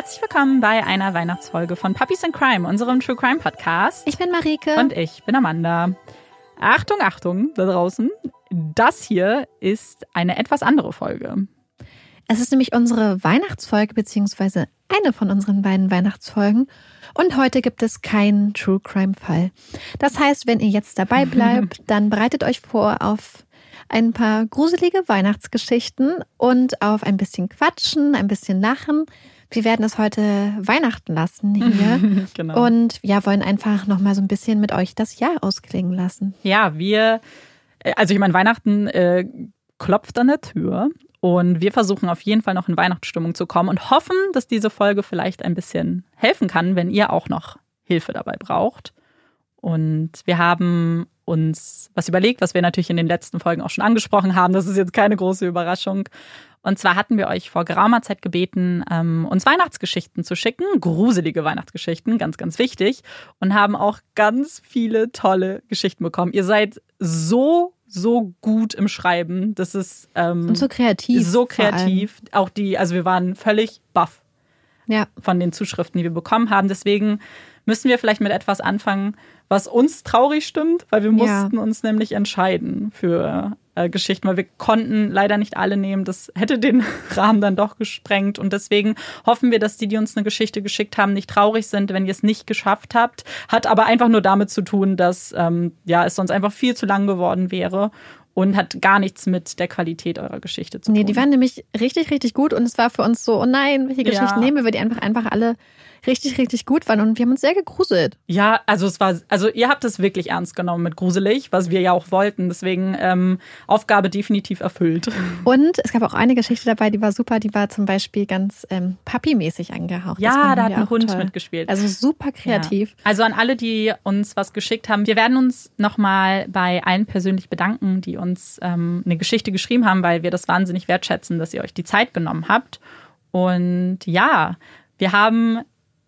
Herzlich willkommen bei einer Weihnachtsfolge von Puppies in Crime, unserem True Crime Podcast. Ich bin Marike. Und ich bin Amanda. Achtung, Achtung, da draußen. Das hier ist eine etwas andere Folge. Es ist nämlich unsere Weihnachtsfolge, beziehungsweise eine von unseren beiden Weihnachtsfolgen. Und heute gibt es keinen True Crime Fall. Das heißt, wenn ihr jetzt dabei bleibt, dann bereitet euch vor auf ein paar gruselige Weihnachtsgeschichten und auf ein bisschen Quatschen, ein bisschen Lachen. Wir werden es heute Weihnachten lassen hier genau. und ja, wollen einfach noch mal so ein bisschen mit euch das Jahr ausklingen lassen. Ja, wir, äh, also ich meine, Weihnachten äh, klopft an der Tür und wir versuchen auf jeden Fall noch in Weihnachtsstimmung zu kommen und hoffen, dass diese Folge vielleicht ein bisschen helfen kann, wenn ihr auch noch Hilfe dabei braucht. Und wir haben uns was überlegt, was wir natürlich in den letzten Folgen auch schon angesprochen haben. Das ist jetzt keine große Überraschung. Und zwar hatten wir euch vor geraumer Zeit gebeten, ähm, uns Weihnachtsgeschichten zu schicken, gruselige Weihnachtsgeschichten, ganz, ganz wichtig, und haben auch ganz viele tolle Geschichten bekommen. Ihr seid so, so gut im Schreiben. Das ist ähm, und so kreativ. So kreativ. Auch die, also wir waren völlig baff ja. von den Zuschriften, die wir bekommen haben. Deswegen müssen wir vielleicht mit etwas anfangen, was uns traurig stimmt, weil wir mussten ja. uns nämlich entscheiden für äh, Geschichten, weil wir konnten leider nicht alle nehmen. Das hätte den Rahmen dann doch gesprengt. Und deswegen hoffen wir, dass die, die uns eine Geschichte geschickt haben, nicht traurig sind, wenn ihr es nicht geschafft habt. Hat aber einfach nur damit zu tun, dass ähm, ja, es sonst einfach viel zu lang geworden wäre und hat gar nichts mit der Qualität eurer Geschichte zu tun. Nee, die waren nämlich richtig, richtig gut und es war für uns so, oh nein, welche Geschichten ja. nehmen wir, die einfach, einfach alle richtig, richtig gut waren und wir haben uns sehr gegruselt. Ja, also es war, also ihr habt es wirklich ernst genommen mit gruselig, was wir ja auch wollten. Deswegen ähm, Aufgabe definitiv erfüllt. Und es gab auch eine Geschichte dabei, die war super. Die war zum Beispiel ganz ähm, Papi-mäßig angehaucht. Ja, da hat ein Hund toll. mitgespielt. Also super kreativ. Ja. Also an alle, die uns was geschickt haben, wir werden uns nochmal bei allen persönlich bedanken, die uns ähm, eine Geschichte geschrieben haben, weil wir das wahnsinnig wertschätzen, dass ihr euch die Zeit genommen habt. Und ja, wir haben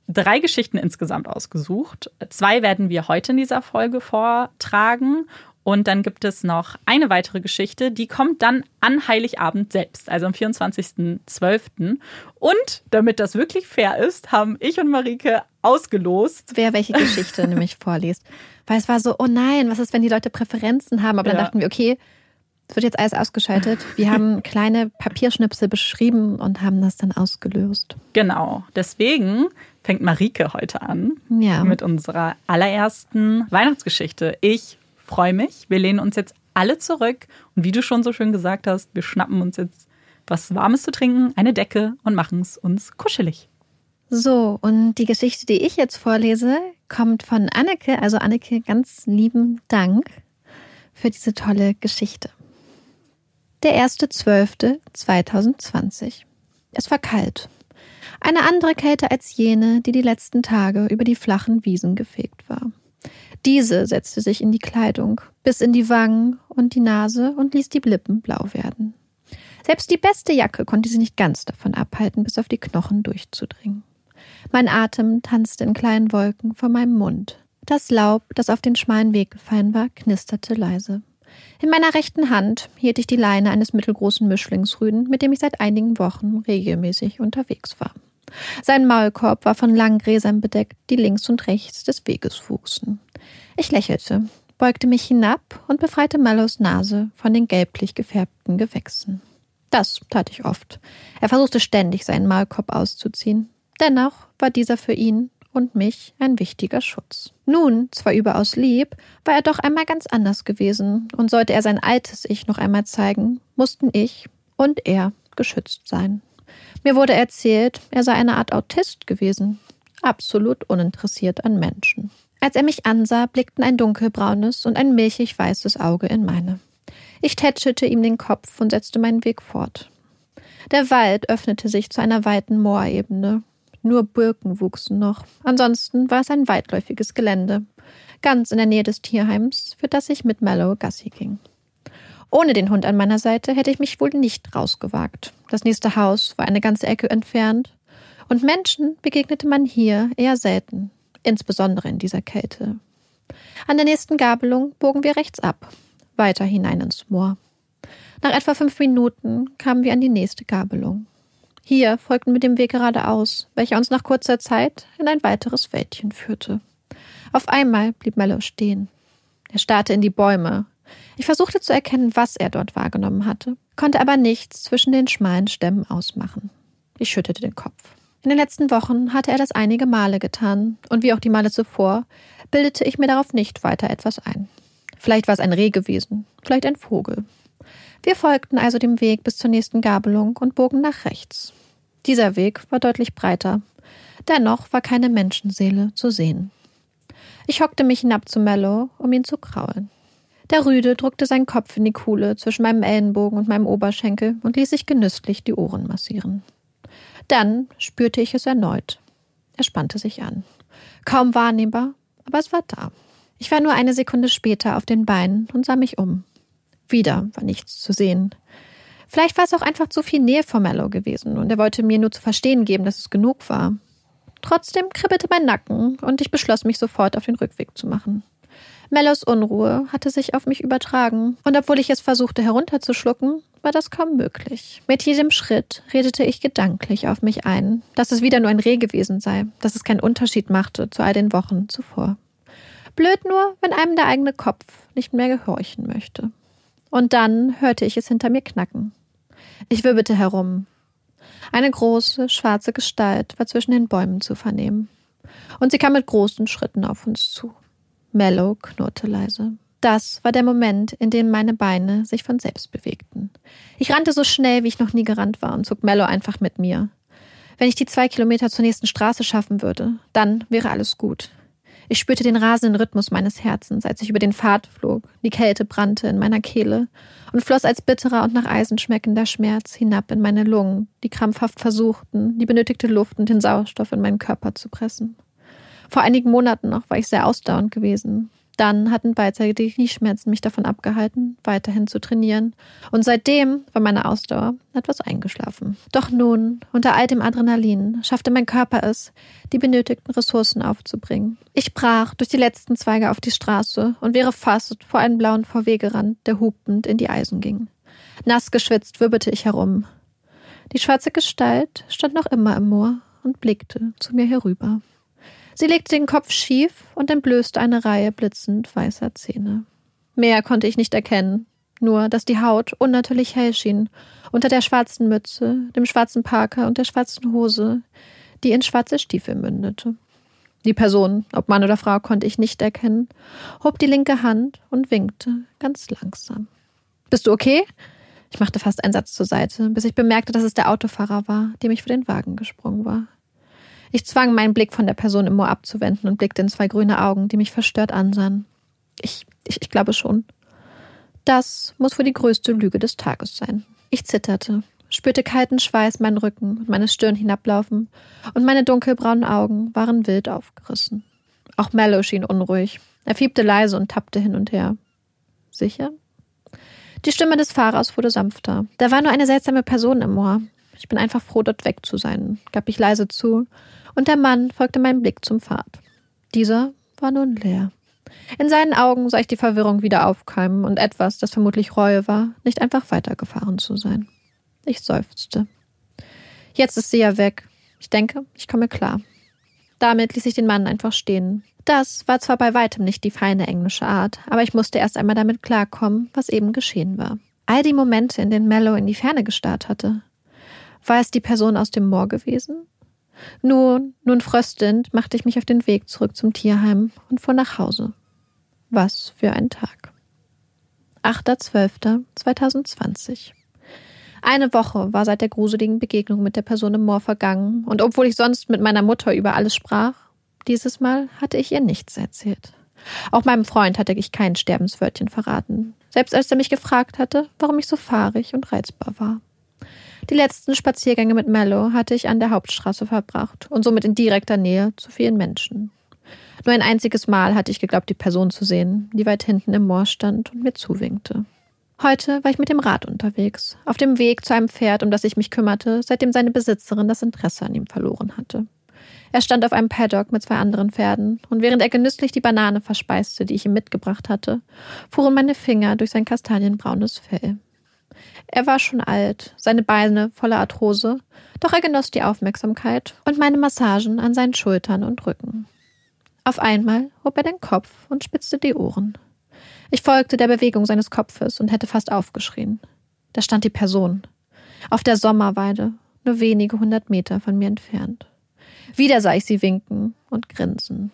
drei Geschichten insgesamt ausgesucht. Zwei werden wir heute in dieser Folge vortragen. Und dann gibt es noch eine weitere Geschichte, die kommt dann an Heiligabend selbst, also am 24.12. Und damit das wirklich fair ist, haben ich und Marike ausgelost. Wer welche Geschichte nämlich vorliest. Weil es war so, oh nein, was ist, wenn die Leute Präferenzen haben? Aber dann ja. dachten wir, okay, es wird jetzt alles ausgeschaltet. Wir haben kleine Papierschnipsel beschrieben und haben das dann ausgelöst. Genau. Deswegen fängt Marike heute an ja. mit unserer allerersten Weihnachtsgeschichte. Ich freue mich. Wir lehnen uns jetzt alle zurück und wie du schon so schön gesagt hast, wir schnappen uns jetzt was Warmes zu trinken, eine Decke und machen es uns kuschelig. So, und die Geschichte, die ich jetzt vorlese, kommt von Anneke. Also Anneke, ganz lieben Dank für diese tolle Geschichte. Der 1.12.2020. Es war kalt eine andere Kälte als jene, die die letzten Tage über die flachen Wiesen gefegt war. Diese setzte sich in die Kleidung, bis in die Wangen und die Nase und ließ die Lippen blau werden. Selbst die beste Jacke konnte sie nicht ganz davon abhalten, bis auf die Knochen durchzudringen. Mein Atem tanzte in kleinen Wolken vor meinem Mund. Das Laub, das auf den schmalen Weg gefallen war, knisterte leise. In meiner rechten Hand hielt ich die Leine eines mittelgroßen Mischlingsrüden, mit dem ich seit einigen Wochen regelmäßig unterwegs war. Sein Maulkorb war von langen Gräsern bedeckt, die links und rechts des Weges wuchsen. Ich lächelte, beugte mich hinab und befreite Mallows Nase von den gelblich gefärbten Gewächsen. Das tat ich oft. Er versuchte ständig, seinen Maulkorb auszuziehen. Dennoch war dieser für ihn und mich ein wichtiger Schutz. Nun, zwar überaus lieb, war er doch einmal ganz anders gewesen, und sollte er sein altes Ich noch einmal zeigen, mussten ich und er geschützt sein. Mir wurde erzählt, er sei eine Art Autist gewesen, absolut uninteressiert an Menschen. Als er mich ansah, blickten ein dunkelbraunes und ein milchig weißes Auge in meine. Ich tätschelte ihm den Kopf und setzte meinen Weg fort. Der Wald öffnete sich zu einer weiten Moorebene. Nur Birken wuchsen noch. Ansonsten war es ein weitläufiges Gelände, ganz in der Nähe des Tierheims, für das ich mit Mallow Gassi ging. Ohne den Hund an meiner Seite hätte ich mich wohl nicht rausgewagt. Das nächste Haus war eine ganze Ecke entfernt. Und Menschen begegnete man hier eher selten, insbesondere in dieser Kälte. An der nächsten Gabelung bogen wir rechts ab, weiter hinein ins Moor. Nach etwa fünf Minuten kamen wir an die nächste Gabelung. Hier folgten wir dem Weg geradeaus, welcher uns nach kurzer Zeit in ein weiteres Wäldchen führte. Auf einmal blieb Mello stehen. Er starrte in die Bäume. Ich versuchte zu erkennen, was er dort wahrgenommen hatte, konnte aber nichts zwischen den schmalen Stämmen ausmachen. Ich schüttelte den Kopf. In den letzten Wochen hatte er das einige Male getan, und wie auch die Male zuvor, bildete ich mir darauf nicht weiter etwas ein. Vielleicht war es ein Reh gewesen, vielleicht ein Vogel. Wir folgten also dem Weg bis zur nächsten Gabelung und bogen nach rechts. Dieser Weg war deutlich breiter. Dennoch war keine Menschenseele zu sehen. Ich hockte mich hinab zu Mello, um ihn zu kraulen. Der Rüde drückte seinen Kopf in die Kuhle zwischen meinem Ellenbogen und meinem Oberschenkel und ließ sich genüsslich die Ohren massieren. Dann spürte ich es erneut. Er spannte sich an. Kaum wahrnehmbar, aber es war da. Ich war nur eine Sekunde später auf den Beinen und sah mich um. Wieder war nichts zu sehen. Vielleicht war es auch einfach zu viel Nähe vor Mello gewesen und er wollte mir nur zu verstehen geben, dass es genug war. Trotzdem kribbelte mein Nacken und ich beschloss mich sofort auf den Rückweg zu machen. Mellos Unruhe hatte sich auf mich übertragen, und obwohl ich es versuchte herunterzuschlucken, war das kaum möglich. Mit jedem Schritt redete ich gedanklich auf mich ein, dass es wieder nur ein Reh gewesen sei, dass es keinen Unterschied machte zu all den Wochen zuvor. Blöd nur, wenn einem der eigene Kopf nicht mehr gehorchen möchte. Und dann hörte ich es hinter mir knacken. Ich wirbelte herum. Eine große, schwarze Gestalt war zwischen den Bäumen zu vernehmen. Und sie kam mit großen Schritten auf uns zu. Mellow knurrte leise. Das war der Moment, in dem meine Beine sich von selbst bewegten. Ich rannte so schnell, wie ich noch nie gerannt war, und zog Mellow einfach mit mir. Wenn ich die zwei Kilometer zur nächsten Straße schaffen würde, dann wäre alles gut. Ich spürte den rasenden Rhythmus meines Herzens, als ich über den Pfad flog. Die Kälte brannte in meiner Kehle und floss als bitterer und nach Eisen schmeckender Schmerz hinab in meine Lungen, die krampfhaft versuchten, die benötigte Luft und den Sauerstoff in meinen Körper zu pressen. Vor einigen Monaten noch war ich sehr ausdauernd gewesen. Dann hatten beidseitige Knieschmerzen mich davon abgehalten, weiterhin zu trainieren. Und seitdem war meine Ausdauer etwas eingeschlafen. Doch nun, unter all dem Adrenalin, schaffte mein Körper es, die benötigten Ressourcen aufzubringen. Ich brach durch die letzten Zweige auf die Straße und wäre fast vor einen blauen VW gerannt, der hupend in die Eisen ging. Nass geschwitzt wirbelte ich herum. Die schwarze Gestalt stand noch immer im Moor und blickte zu mir herüber. Sie legte den Kopf schief und entblößte eine Reihe blitzend weißer Zähne. Mehr konnte ich nicht erkennen, nur dass die Haut unnatürlich hell schien, unter der schwarzen Mütze, dem schwarzen Parker und der schwarzen Hose, die in schwarze Stiefel mündete. Die Person, ob Mann oder Frau, konnte ich nicht erkennen, hob die linke Hand und winkte ganz langsam. Bist du okay? Ich machte fast einen Satz zur Seite, bis ich bemerkte, dass es der Autofahrer war, dem ich vor den Wagen gesprungen war. Ich zwang meinen Blick von der Person im Moor abzuwenden und blickte in zwei grüne Augen, die mich verstört ansahen. Ich, ich, ich glaube schon. Das muss wohl die größte Lüge des Tages sein. Ich zitterte, spürte kalten Schweiß meinen Rücken und meine Stirn hinablaufen, und meine dunkelbraunen Augen waren wild aufgerissen. Auch Mello schien unruhig. Er fiebte leise und tappte hin und her. Sicher? Die Stimme des Fahrers wurde sanfter. Da war nur eine seltsame Person im Moor. Ich bin einfach froh, dort weg zu sein, gab ich leise zu und der Mann folgte meinem Blick zum Pfad. Dieser war nun leer. In seinen Augen sah ich die Verwirrung wieder aufkeimen und etwas, das vermutlich Reue war, nicht einfach weitergefahren zu sein. Ich seufzte. Jetzt ist sie ja weg. Ich denke, ich komme klar. Damit ließ ich den Mann einfach stehen. Das war zwar bei weitem nicht die feine englische Art, aber ich musste erst einmal damit klarkommen, was eben geschehen war. All die Momente, in denen Mellow in die Ferne gestarrt hatte. War es die Person aus dem Moor gewesen? Nun, nun fröstend, machte ich mich auf den Weg zurück zum Tierheim und fuhr nach Hause. Was für ein Tag. 8.12.2020 eine Woche war seit der gruseligen Begegnung mit der Person im Moor vergangen, und obwohl ich sonst mit meiner Mutter über alles sprach, dieses Mal hatte ich ihr nichts erzählt. Auch meinem Freund hatte ich kein Sterbenswörtchen verraten, selbst als er mich gefragt hatte, warum ich so fahrig und reizbar war. Die letzten Spaziergänge mit Mello hatte ich an der Hauptstraße verbracht und somit in direkter Nähe zu vielen Menschen. Nur ein einziges Mal hatte ich geglaubt, die Person zu sehen, die weit hinten im Moor stand und mir zuwinkte. Heute war ich mit dem Rad unterwegs, auf dem Weg zu einem Pferd, um das ich mich kümmerte, seitdem seine Besitzerin das Interesse an ihm verloren hatte. Er stand auf einem Paddock mit zwei anderen Pferden, und während er genüsslich die Banane verspeiste, die ich ihm mitgebracht hatte, fuhren meine Finger durch sein kastanienbraunes Fell. Er war schon alt, seine Beine voller Arthrose, doch er genoss die Aufmerksamkeit und meine Massagen an seinen Schultern und Rücken. Auf einmal hob er den Kopf und spitzte die Ohren. Ich folgte der Bewegung seines Kopfes und hätte fast aufgeschrien. Da stand die Person. Auf der Sommerweide, nur wenige hundert Meter von mir entfernt. Wieder sah ich sie winken und grinsen.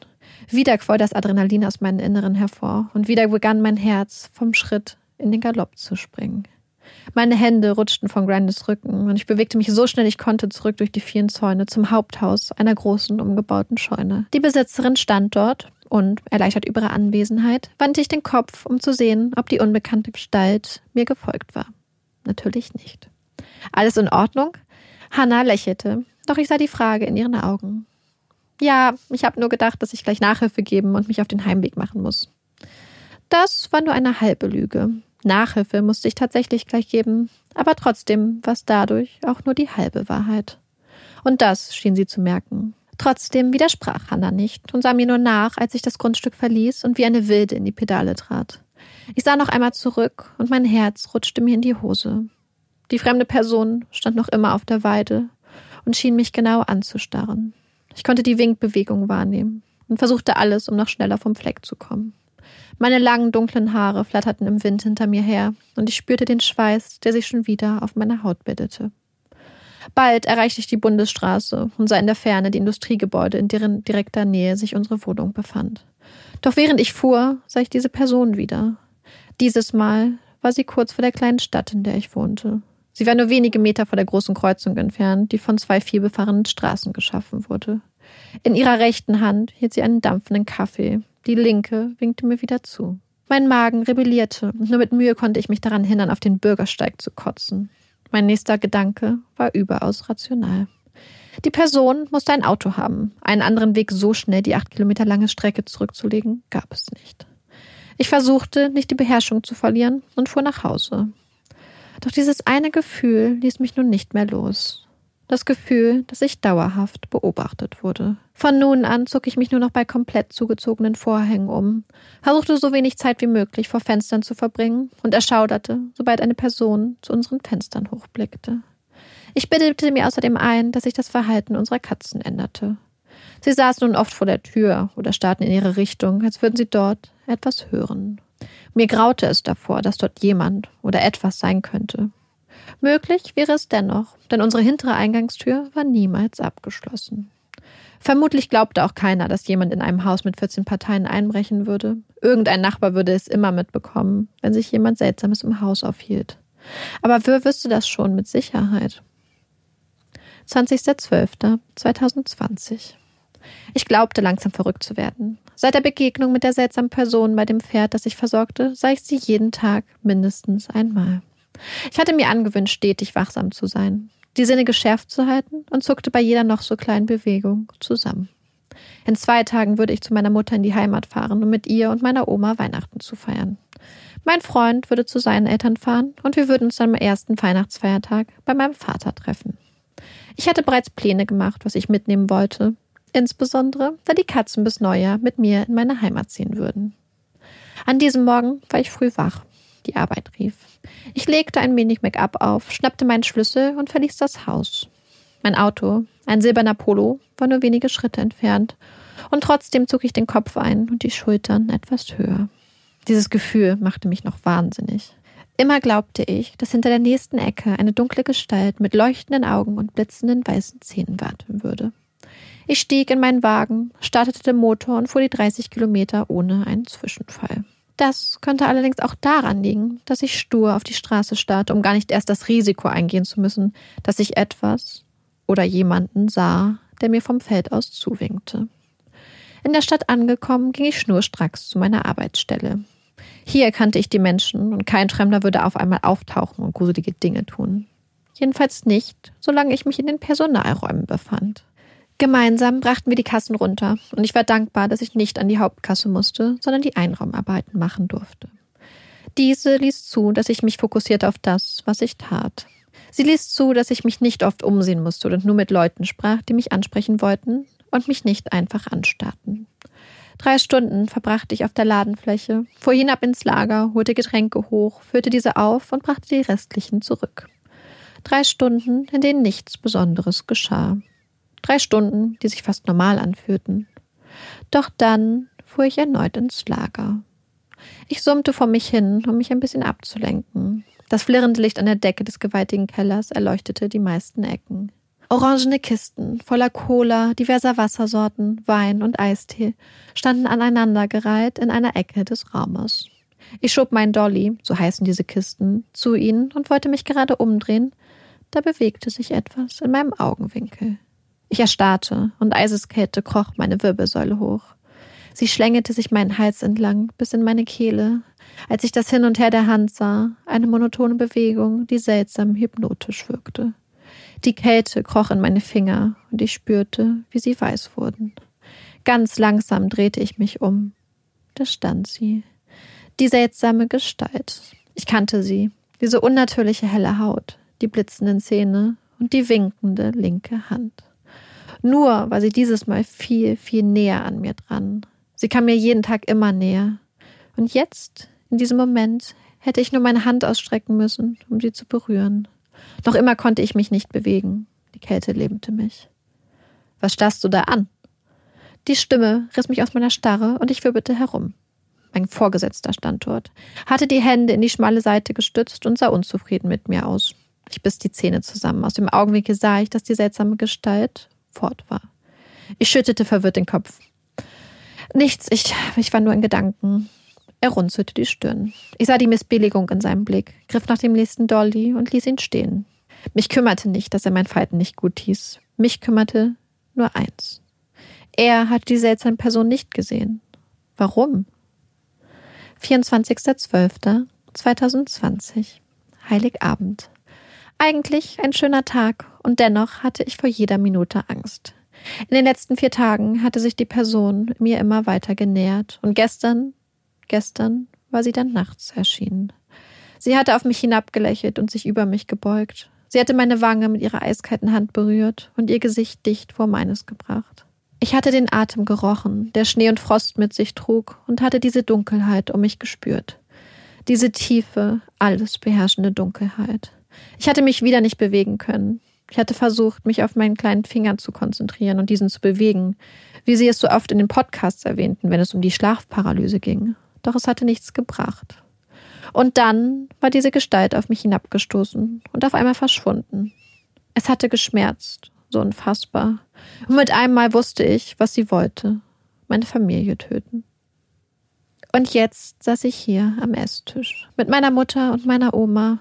Wieder quoll das Adrenalin aus meinem Inneren hervor und wieder begann mein Herz vom Schritt in den Galopp zu springen. Meine Hände rutschten von Grandes Rücken und ich bewegte mich so schnell ich konnte zurück durch die vielen Zäune zum Haupthaus einer großen umgebauten Scheune. Die Besitzerin stand dort und, erleichtert über ihre Anwesenheit, wandte ich den Kopf, um zu sehen, ob die unbekannte Gestalt mir gefolgt war. Natürlich nicht. Alles in Ordnung? Hannah lächelte, doch ich sah die Frage in ihren Augen. Ja, ich habe nur gedacht, dass ich gleich Nachhilfe geben und mich auf den Heimweg machen muss. Das war nur eine halbe Lüge. Nachhilfe musste ich tatsächlich gleich geben, aber trotzdem war es dadurch auch nur die halbe Wahrheit. Und das schien sie zu merken. Trotzdem widersprach Hannah nicht und sah mir nur nach, als ich das Grundstück verließ und wie eine Wilde in die Pedale trat. Ich sah noch einmal zurück und mein Herz rutschte mir in die Hose. Die fremde Person stand noch immer auf der Weide und schien mich genau anzustarren. Ich konnte die Winkbewegung wahrnehmen und versuchte alles, um noch schneller vom Fleck zu kommen. Meine langen, dunklen Haare flatterten im Wind hinter mir her, und ich spürte den Schweiß, der sich schon wieder auf meiner Haut bildete. Bald erreichte ich die Bundesstraße und sah in der Ferne die Industriegebäude, in deren direkter Nähe sich unsere Wohnung befand. Doch während ich fuhr, sah ich diese Person wieder. Dieses Mal war sie kurz vor der kleinen Stadt, in der ich wohnte. Sie war nur wenige Meter vor der großen Kreuzung entfernt, die von zwei vielbefahrenen Straßen geschaffen wurde. In ihrer rechten Hand hielt sie einen dampfenden Kaffee, die linke winkte mir wieder zu. Mein Magen rebellierte und nur mit Mühe konnte ich mich daran hindern, auf den Bürgersteig zu kotzen. Mein nächster Gedanke war überaus rational. Die Person musste ein Auto haben. Einen anderen Weg, so schnell die acht Kilometer lange Strecke zurückzulegen, gab es nicht. Ich versuchte, nicht die Beherrschung zu verlieren und fuhr nach Hause. Doch dieses eine Gefühl ließ mich nun nicht mehr los. Das Gefühl, dass ich dauerhaft beobachtet wurde. Von nun an zog ich mich nur noch bei komplett zugezogenen Vorhängen um, versuchte so wenig Zeit wie möglich vor Fenstern zu verbringen und erschauderte, sobald eine Person zu unseren Fenstern hochblickte. Ich bildete mir außerdem ein, dass sich das Verhalten unserer Katzen änderte. Sie saßen nun oft vor der Tür oder starrten in ihre Richtung, als würden sie dort etwas hören. Mir graute es davor, dass dort jemand oder etwas sein könnte. Möglich wäre es dennoch, denn unsere hintere Eingangstür war niemals abgeschlossen. Vermutlich glaubte auch keiner, dass jemand in einem Haus mit 14 Parteien einbrechen würde. Irgendein Nachbar würde es immer mitbekommen, wenn sich jemand Seltsames im Haus aufhielt. Aber wer wüsste das schon mit Sicherheit? 20.12.2020 ich glaubte langsam verrückt zu werden. Seit der Begegnung mit der seltsamen Person bei dem Pferd, das ich versorgte, sah ich sie jeden Tag mindestens einmal. Ich hatte mir angewöhnt, stetig wachsam zu sein, die Sinne geschärft zu halten und zuckte bei jeder noch so kleinen Bewegung zusammen. In zwei Tagen würde ich zu meiner Mutter in die Heimat fahren, um mit ihr und meiner Oma Weihnachten zu feiern. Mein Freund würde zu seinen Eltern fahren und wir würden uns am ersten Weihnachtsfeiertag bei meinem Vater treffen. Ich hatte bereits Pläne gemacht, was ich mitnehmen wollte, insbesondere da die Katzen bis Neujahr mit mir in meine Heimat ziehen würden. An diesem Morgen war ich früh wach. Die Arbeit rief. Ich legte ein wenig Make-up auf, schnappte meinen Schlüssel und verließ das Haus. Mein Auto, ein silberner Polo, war nur wenige Schritte entfernt, und trotzdem zog ich den Kopf ein und die Schultern etwas höher. Dieses Gefühl machte mich noch wahnsinnig. Immer glaubte ich, dass hinter der nächsten Ecke eine dunkle Gestalt mit leuchtenden Augen und blitzenden weißen Zähnen warten würde. Ich stieg in meinen Wagen, startete den Motor und fuhr die 30 Kilometer ohne einen Zwischenfall. Das könnte allerdings auch daran liegen, dass ich stur auf die Straße starrte, um gar nicht erst das Risiko eingehen zu müssen, dass ich etwas oder jemanden sah, der mir vom Feld aus zuwinkte. In der Stadt angekommen, ging ich schnurstracks zu meiner Arbeitsstelle. Hier kannte ich die Menschen und kein Fremder würde auf einmal auftauchen und gruselige Dinge tun. Jedenfalls nicht, solange ich mich in den Personalräumen befand. Gemeinsam brachten wir die Kassen runter und ich war dankbar, dass ich nicht an die Hauptkasse musste, sondern die Einraumarbeiten machen durfte. Diese ließ zu, dass ich mich fokussierte auf das, was ich tat. Sie ließ zu, dass ich mich nicht oft umsehen musste und nur mit Leuten sprach, die mich ansprechen wollten und mich nicht einfach anstarrten. Drei Stunden verbrachte ich auf der Ladenfläche, fuhr hinab ins Lager, holte Getränke hoch, füllte diese auf und brachte die restlichen zurück. Drei Stunden, in denen nichts Besonderes geschah. Drei Stunden, die sich fast normal anfühlten. Doch dann fuhr ich erneut ins Lager. Ich summte vor mich hin, um mich ein bisschen abzulenken. Das flirrende Licht an der Decke des gewaltigen Kellers erleuchtete die meisten Ecken. Orangene Kisten voller Cola, diverser Wassersorten, Wein und Eistee standen aneinandergereiht in einer Ecke des Raumes. Ich schob meinen Dolly, so heißen diese Kisten, zu ihnen und wollte mich gerade umdrehen, da bewegte sich etwas in meinem Augenwinkel. Ich erstarrte und Eiseskälte kroch meine Wirbelsäule hoch. Sie schlängelte sich meinen Hals entlang bis in meine Kehle, als ich das Hin und Her der Hand sah, eine monotone Bewegung, die seltsam hypnotisch wirkte. Die Kälte kroch in meine Finger und ich spürte, wie sie weiß wurden. Ganz langsam drehte ich mich um. Da stand sie. Die seltsame Gestalt. Ich kannte sie. Diese unnatürliche helle Haut, die blitzenden Zähne und die winkende linke Hand. Nur war sie dieses Mal viel, viel näher an mir dran. Sie kam mir jeden Tag immer näher. Und jetzt, in diesem Moment, hätte ich nur meine Hand ausstrecken müssen, um sie zu berühren. Noch immer konnte ich mich nicht bewegen. Die Kälte lähmte mich. Was starrst du da an? Die Stimme riss mich aus meiner Starre und ich wirbelte herum. Mein Vorgesetzter stand dort, hatte die Hände in die schmale Seite gestützt und sah unzufrieden mit mir aus. Ich biss die Zähne zusammen. Aus dem Augenwinkel sah ich, dass die seltsame Gestalt fort war. Ich schüttelte verwirrt den Kopf. Nichts, ich, ich war nur in Gedanken. Er runzelte die Stirn. Ich sah die Missbilligung in seinem Blick, griff nach dem nächsten Dolly und ließ ihn stehen. Mich kümmerte nicht, dass er mein Falten nicht gut hieß. Mich kümmerte nur eins. Er hatte die seltsame Person nicht gesehen. Warum? 24.12.2020. Heiligabend. Eigentlich ein schöner Tag und dennoch hatte ich vor jeder Minute Angst. In den letzten vier Tagen hatte sich die Person mir immer weiter genähert und gestern Gestern war sie dann nachts erschienen. Sie hatte auf mich hinabgelächelt und sich über mich gebeugt. Sie hatte meine Wange mit ihrer eiskalten Hand berührt und ihr Gesicht dicht vor meines gebracht. Ich hatte den Atem gerochen, der Schnee und Frost mit sich trug, und hatte diese Dunkelheit um mich gespürt. Diese tiefe, alles beherrschende Dunkelheit. Ich hatte mich wieder nicht bewegen können. Ich hatte versucht, mich auf meinen kleinen Finger zu konzentrieren und diesen zu bewegen, wie sie es so oft in den Podcasts erwähnten, wenn es um die Schlafparalyse ging doch es hatte nichts gebracht. Und dann war diese Gestalt auf mich hinabgestoßen und auf einmal verschwunden. Es hatte geschmerzt, so unfassbar. Und mit einem Mal wusste ich, was sie wollte. Meine Familie töten. Und jetzt saß ich hier am Esstisch mit meiner Mutter und meiner Oma,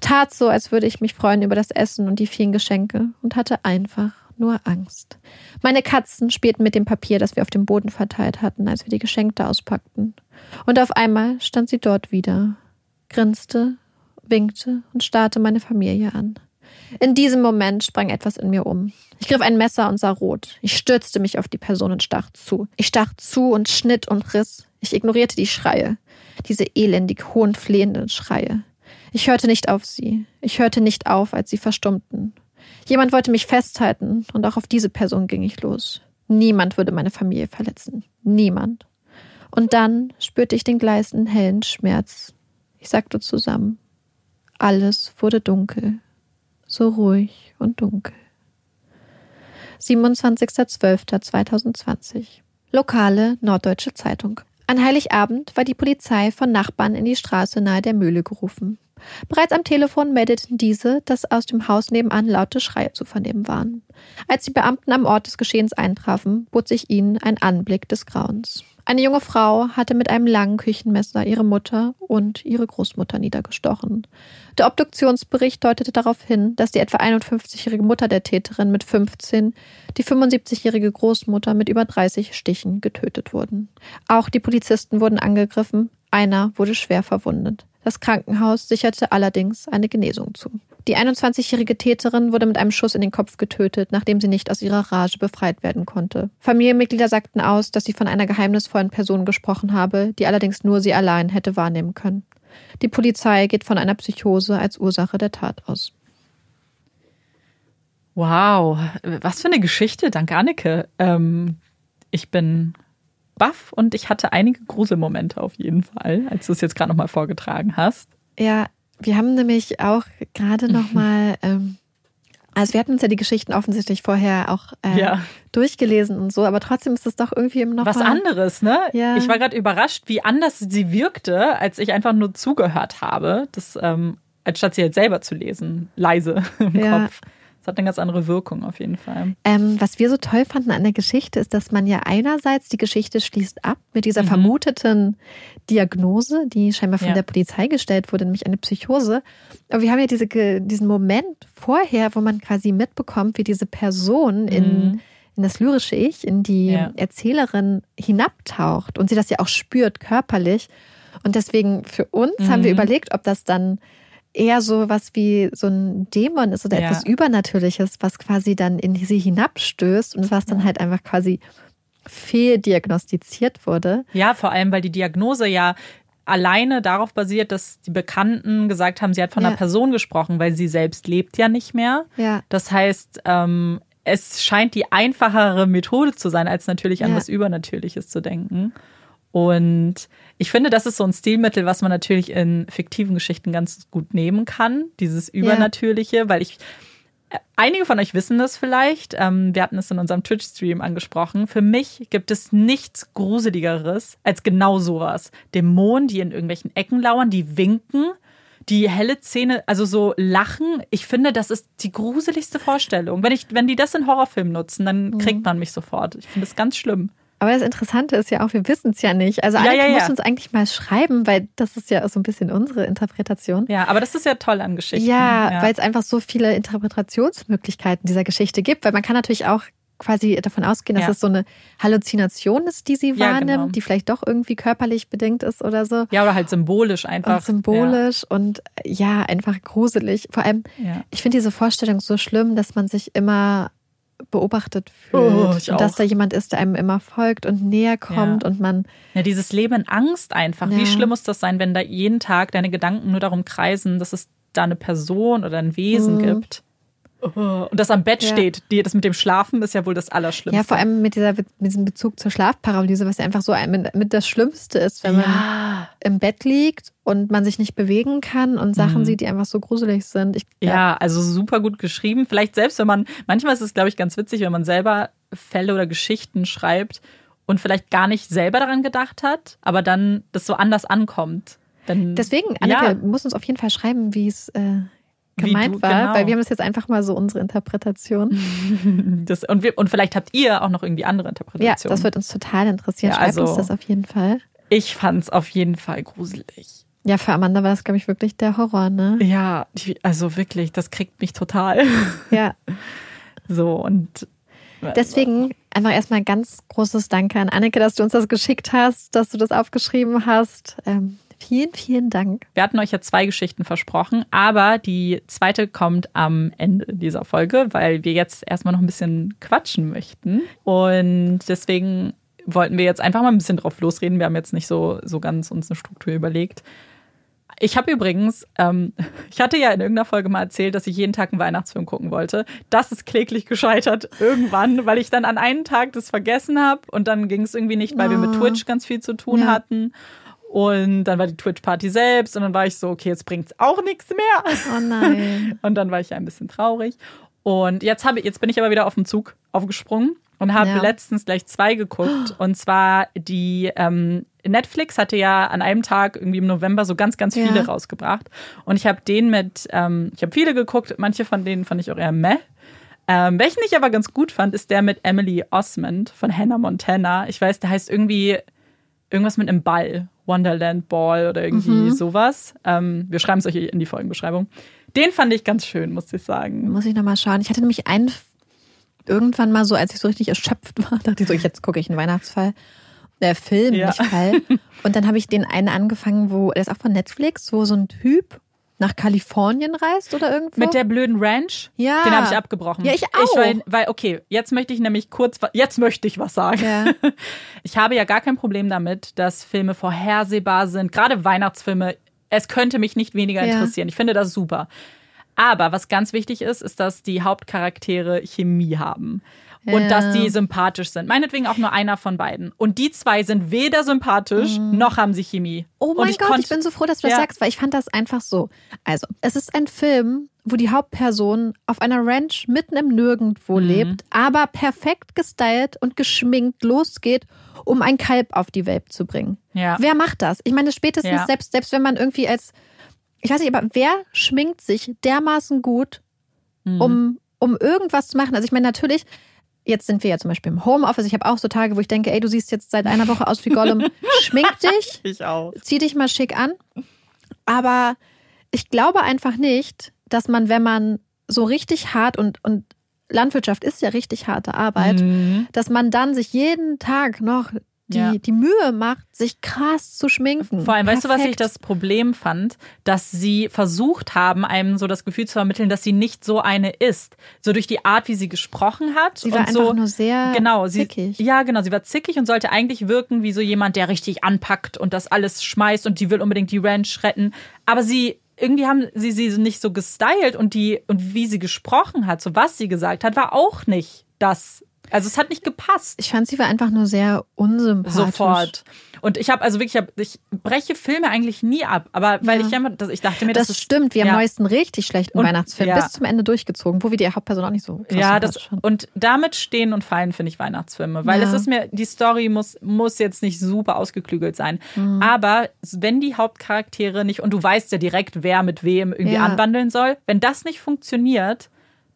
tat so, als würde ich mich freuen über das Essen und die vielen Geschenke und hatte einfach nur Angst. Meine Katzen spielten mit dem Papier, das wir auf dem Boden verteilt hatten, als wir die Geschenke auspackten. Und auf einmal stand sie dort wieder, grinste, winkte und starrte meine Familie an. In diesem Moment sprang etwas in mir um. Ich griff ein Messer und sah rot. Ich stürzte mich auf die Person und stach zu. Ich stach zu und schnitt und riss. Ich ignorierte die Schreie. Diese elendig hohen, flehenden Schreie. Ich hörte nicht auf sie. Ich hörte nicht auf, als sie verstummten. Jemand wollte mich festhalten und auch auf diese Person ging ich los. Niemand würde meine Familie verletzen. Niemand. Und dann spürte ich den gleißenden hellen Schmerz. Ich sagte zusammen. Alles wurde dunkel. So ruhig und dunkel. 27.12.2020. Lokale Norddeutsche Zeitung. An Heiligabend war die Polizei von Nachbarn in die Straße nahe der Mühle gerufen. Bereits am Telefon meldeten diese, dass aus dem Haus nebenan laute Schreie zu vernehmen waren. Als die Beamten am Ort des Geschehens eintrafen, bot sich ihnen ein Anblick des Grauens. Eine junge Frau hatte mit einem langen Küchenmesser ihre Mutter und ihre Großmutter niedergestochen. Der Obduktionsbericht deutete darauf hin, dass die etwa 51-jährige Mutter der Täterin mit 15, die 75-jährige Großmutter mit über 30 Stichen getötet wurden. Auch die Polizisten wurden angegriffen, einer wurde schwer verwundet. Das Krankenhaus sicherte allerdings eine Genesung zu. Die 21-jährige Täterin wurde mit einem Schuss in den Kopf getötet, nachdem sie nicht aus ihrer Rage befreit werden konnte. Familienmitglieder sagten aus, dass sie von einer geheimnisvollen Person gesprochen habe, die allerdings nur sie allein hätte wahrnehmen können. Die Polizei geht von einer Psychose als Ursache der Tat aus. Wow, was für eine Geschichte, danke Annike. Ähm, ich bin baff und ich hatte einige Gruselmomente auf jeden Fall, als du es jetzt gerade nochmal vorgetragen hast. Ja, wir haben nämlich auch gerade nochmal, ähm, also wir hatten uns ja die Geschichten offensichtlich vorher auch äh, Ja. durchgelesen und so, aber trotzdem ist es doch irgendwie noch Was mal, anderes, ne? Ja. Ich war gerade überrascht, wie anders sie wirkte, als ich einfach nur zugehört habe, das, ähm, anstatt sie jetzt selber zu lesen, leise im Ja. Kopf. Das hat eine ganz andere Wirkung auf jeden Fall. Ähm, was wir so toll fanden an der Geschichte ist, dass man ja einerseits die Geschichte schließt ab mit dieser Mhm. vermuteten Diagnose, die scheinbar von Ja. der Polizei gestellt wurde, nämlich eine Psychose. Aber wir haben ja diese, diesen Moment vorher, wo man quasi mitbekommt, wie diese Person in, Mhm. in das lyrische Ich, in die Ja. Erzählerin hinabtaucht und sie das ja auch spürt körperlich. Und deswegen für uns haben wir Mhm. überlegt, ob das dann eher so was wie so ein Dämon ist oder Ja. etwas Übernatürliches, was quasi dann in sie hinabstößt und was dann halt einfach quasi fehldiagnostiziert wurde. Ja, vor allem, weil die Diagnose ja alleine darauf basiert, dass die Bekannten gesagt haben, sie hat von Ja. einer Person gesprochen, weil sie selbst lebt ja nicht mehr. Ja. Das heißt, ähm, es scheint die einfachere Methode zu sein, als natürlich an Ja. was Übernatürliches zu denken. Und ich finde, das ist so ein Stilmittel, was man natürlich in fiktiven Geschichten ganz gut nehmen kann, dieses Übernatürliche, weil ich äh, Einige von euch wissen das vielleicht. Ähm, wir hatten es in unserem Twitch-Stream angesprochen. Für mich gibt es nichts Gruseligeres als genau sowas. Dämonen, die in irgendwelchen Ecken lauern, die winken, die helle Zähne, also so lachen. Ich finde, das ist die gruseligste Vorstellung. Wenn, ich, wenn die das in Horrorfilmen nutzen, dann Mhm. kriegt man mich sofort. Ich finde das ganz schlimm. Aber das Interessante ist ja auch, wir wissen es ja nicht. Also Ja, Anneke ja, ja. muss uns eigentlich mal schreiben, weil das ist ja so ein bisschen unsere Interpretation. Ja, aber das ist ja toll an Geschichten. Ja, weil es einfach so viele Interpretationsmöglichkeiten dieser Geschichte gibt, weil man kann natürlich auch quasi davon ausgehen, dass Ja. es so eine Halluzination ist, die sie Ja, wahrnimmt, genau. die vielleicht doch irgendwie körperlich bedingt ist oder so. ja, oder halt symbolisch einfach. Und symbolisch und äh, ja, einfach gruselig. Vor allem, Ja. ich finde diese Vorstellung so schlimm, dass man sich immer beobachtet fühlt. Oh, ich und dass da jemand ist, der einem immer folgt und näher kommt Ja. und man Ja, dieses Leben in Angst einfach. Ja. Wie schlimm muss das sein, wenn da jeden Tag deine Gedanken nur darum kreisen, dass es da eine Person oder ein Wesen Mhm. gibt? Oh, Und das am Bett Ja. steht. Die, das mit dem Schlafen ist ja wohl das Allerschlimmste. Ja, vor allem mit, dieser, mit diesem Bezug zur Schlafparalyse, was ja einfach so ein, mit, mit das Schlimmste ist, wenn man ja. im Bett liegt und man sich nicht bewegen kann und Sachen Mhm. sieht, die einfach so gruselig sind. Ich, ja, also super gut geschrieben. Vielleicht selbst, wenn man, manchmal ist es, glaube ich, ganz witzig, wenn man selber Fälle oder Geschichten schreibt und vielleicht gar nicht selber daran gedacht hat, aber dann das so anders ankommt. Dann, Deswegen, Anneke, Ja. du musst uns auf jeden Fall schreiben, wie es äh, gemeint du- war, genau. weil wir haben das jetzt einfach mal so unsere Interpretation. das, und, wir, und vielleicht habt ihr auch noch irgendwie andere Ja, Interpretationen. das wird uns total interessieren. Ja, Schreibt also- uns das auf jeden Fall. ich fand es auf jeden Fall gruselig. Ja, für Amanda war das, glaube ich, wirklich der Horror, ne? Ja, also wirklich, das kriegt mich total. Ja. So und Deswegen einfach erstmal ganz großes Danke an Anneke, dass du uns das geschickt hast, dass du das aufgeschrieben hast. Ähm, vielen, vielen Dank. wir hatten euch ja zwei Geschichten versprochen, aber die zweite kommt am Ende dieser Folge, weil wir jetzt erstmal noch ein bisschen quatschen möchten. Und deswegen wollten wir jetzt einfach mal ein bisschen drauf losreden. Wir haben jetzt nicht so, so ganz uns eine Struktur überlegt. Ich habe übrigens, ähm, ich hatte ja in irgendeiner Folge mal erzählt, dass ich jeden Tag einen Weihnachtsfilm gucken wollte. Das ist kläglich gescheitert irgendwann, weil ich dann an einem Tag das vergessen habe und dann ging es irgendwie nicht, weil wir mit Oh. Twitch ganz viel zu tun Ja. hatten. Und dann war die Twitch-Party selbst und dann war ich so, okay, jetzt bringt's auch nichts mehr. Oh nein. Und dann war ich ja ein bisschen traurig. Und jetzt habe ich, jetzt bin ich aber wieder auf den Zug aufgesprungen und habe Ja. letztens gleich zwei geguckt. Und zwar die ähm, Netflix hatte ja an einem Tag irgendwie im November so ganz, ganz Ja. viele rausgebracht. Und ich habe den mit, ähm, ich habe viele geguckt, manche von denen fand ich auch eher meh. Ähm, welchen ich aber ganz gut fand, ist der mit Emily Osmond von Hannah Montana. Ich weiß, der heißt irgendwie irgendwas mit einem Ball. Wonderland Ball oder irgendwie Mhm. sowas. Ähm, wir schreiben es euch in die Folgenbeschreibung. Den fand ich ganz schön, muss ich sagen. Muss ich nochmal schauen. Ich hatte nämlich einen irgendwann mal so, als ich so richtig erschöpft war, dachte ich so, jetzt gucke ich einen Weihnachtsfall. Der Film, Ja. nicht Fall. Und dann habe ich den einen angefangen, wo, der ist auch von Netflix, wo so ein Typ nach Kalifornien reist oder irgendwo. Mit der blöden Ranch, Ja. den habe ich abgebrochen. Ja, ich Ich auch. weil, weil, okay, jetzt möchte ich nämlich kurz, jetzt möchte ich was sagen. Ja. Ich habe ja gar kein Problem damit, dass Filme vorhersehbar sind, gerade Weihnachtsfilme. Es könnte mich nicht weniger Ja. interessieren. Ich finde das super. Aber was ganz wichtig ist, ist, dass die Hauptcharaktere Chemie haben. Und dass die sympathisch sind. Meinetwegen auch nur einer von beiden. Und die zwei sind weder sympathisch noch haben sie Chemie. Oh mein ich Gott, ich bin so froh, dass du das Ja. sagst, weil ich fand das einfach so. Also, es ist ein Film, wo die Hauptperson auf einer Ranch mitten im Nirgendwo Mhm. lebt, aber perfekt gestylt und geschminkt losgeht, um ein Kalb auf die Welt zu bringen. Ja. Wer macht das? Ich meine, spätestens selbst, selbst wenn man irgendwie als, ich weiß nicht, aber wer schminkt sich dermaßen gut, Mhm. um, um irgendwas zu machen? Also ich meine, natürlich, jetzt sind wir ja zum Beispiel im Homeoffice. Ich habe auch so Tage, wo ich denke, ey, du siehst jetzt seit einer Woche aus wie Gollum. Schmink dich, ich auch. zieh dich mal schick an. Aber ich glaube einfach nicht, dass man, wenn man so richtig hart und, und Landwirtschaft ist ja richtig harte Arbeit, Mhm. dass man dann sich jeden Tag noch die, Ja. die Mühe macht, sich krass zu schminken. Vor allem, weißt du, was ich Perfekt. das Problem fand? Dass sie versucht haben, einem so das Gefühl zu vermitteln, dass sie nicht so eine ist. So durch die Art, wie sie gesprochen hat. Sie war und einfach so, nur sehr genau, sie, zickig. Ja, genau. Sie war zickig und sollte eigentlich wirken wie so jemand, der richtig anpackt und das alles schmeißt und die will unbedingt die Ranch retten. Aber sie, irgendwie haben sie sie nicht so gestylt und die, und wie sie gesprochen hat, so was sie gesagt hat, war auch nicht das. Also es hat nicht gepasst. Ich fand, sie war einfach nur sehr unsympathisch. Sofort. Und ich habe also wirklich, ich, hab, ich breche Filme eigentlich nie ab, aber weil Ja. ich immer, das, ich dachte mir, Das, das, ist, stimmt, wir haben ja. neuesten richtig schlechten Und- Weihnachtsfilm ja. bis zum Ende durchgezogen, wo wir die Hauptperson auch nicht so Ja, das, fanden. und damit stehen und fallen, finde ich, Weihnachtsfilme. Weil es ist mir, die Story muss, muss jetzt nicht super ausgeklügelt sein. Mhm. Aber wenn die Hauptcharaktere nicht, und du weißt ja direkt, wer mit wem irgendwie Ja. anbandeln soll, wenn das nicht funktioniert,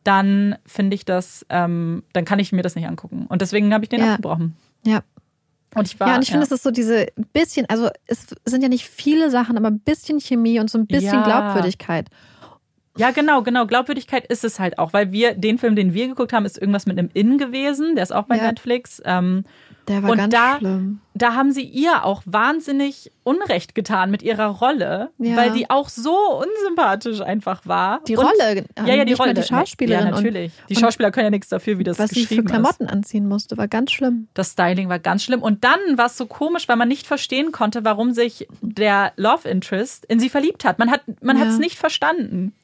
dann finde ich das, ähm, dann kann ich mir das nicht angucken. Und deswegen habe ich den Ja. abgebrochen. Ja. Und ich war. ja, und ich finde, es ist so diese bisschen, also es sind ja nicht viele Sachen, aber ein bisschen Chemie und so ein bisschen Ja. Glaubwürdigkeit. Ja, genau, genau. Glaubwürdigkeit ist es halt auch, weil wir, den Film, den wir geguckt haben, ist irgendwas mit einem In gewesen. Der ist auch bei Ja. Netflix. Ähm, Der war Und ganz da- schlimm. da haben sie ihr auch wahnsinnig Unrecht getan mit ihrer Rolle, Ja. weil die auch so unsympathisch einfach war. Die Und- Rolle, Ja, ja, die nicht mal Rolle. die Schauspielerin. Ja, natürlich. die und, Schauspieler können ja nichts dafür, wie das und was sie für geschrieben ist. Klamotten anziehen musste, war ganz schlimm. Das Styling war ganz schlimm. Und dann war es so komisch, weil man nicht verstehen konnte, warum sich der Love Interest in sie verliebt hat. Man hat man Ja. hat es nicht verstanden.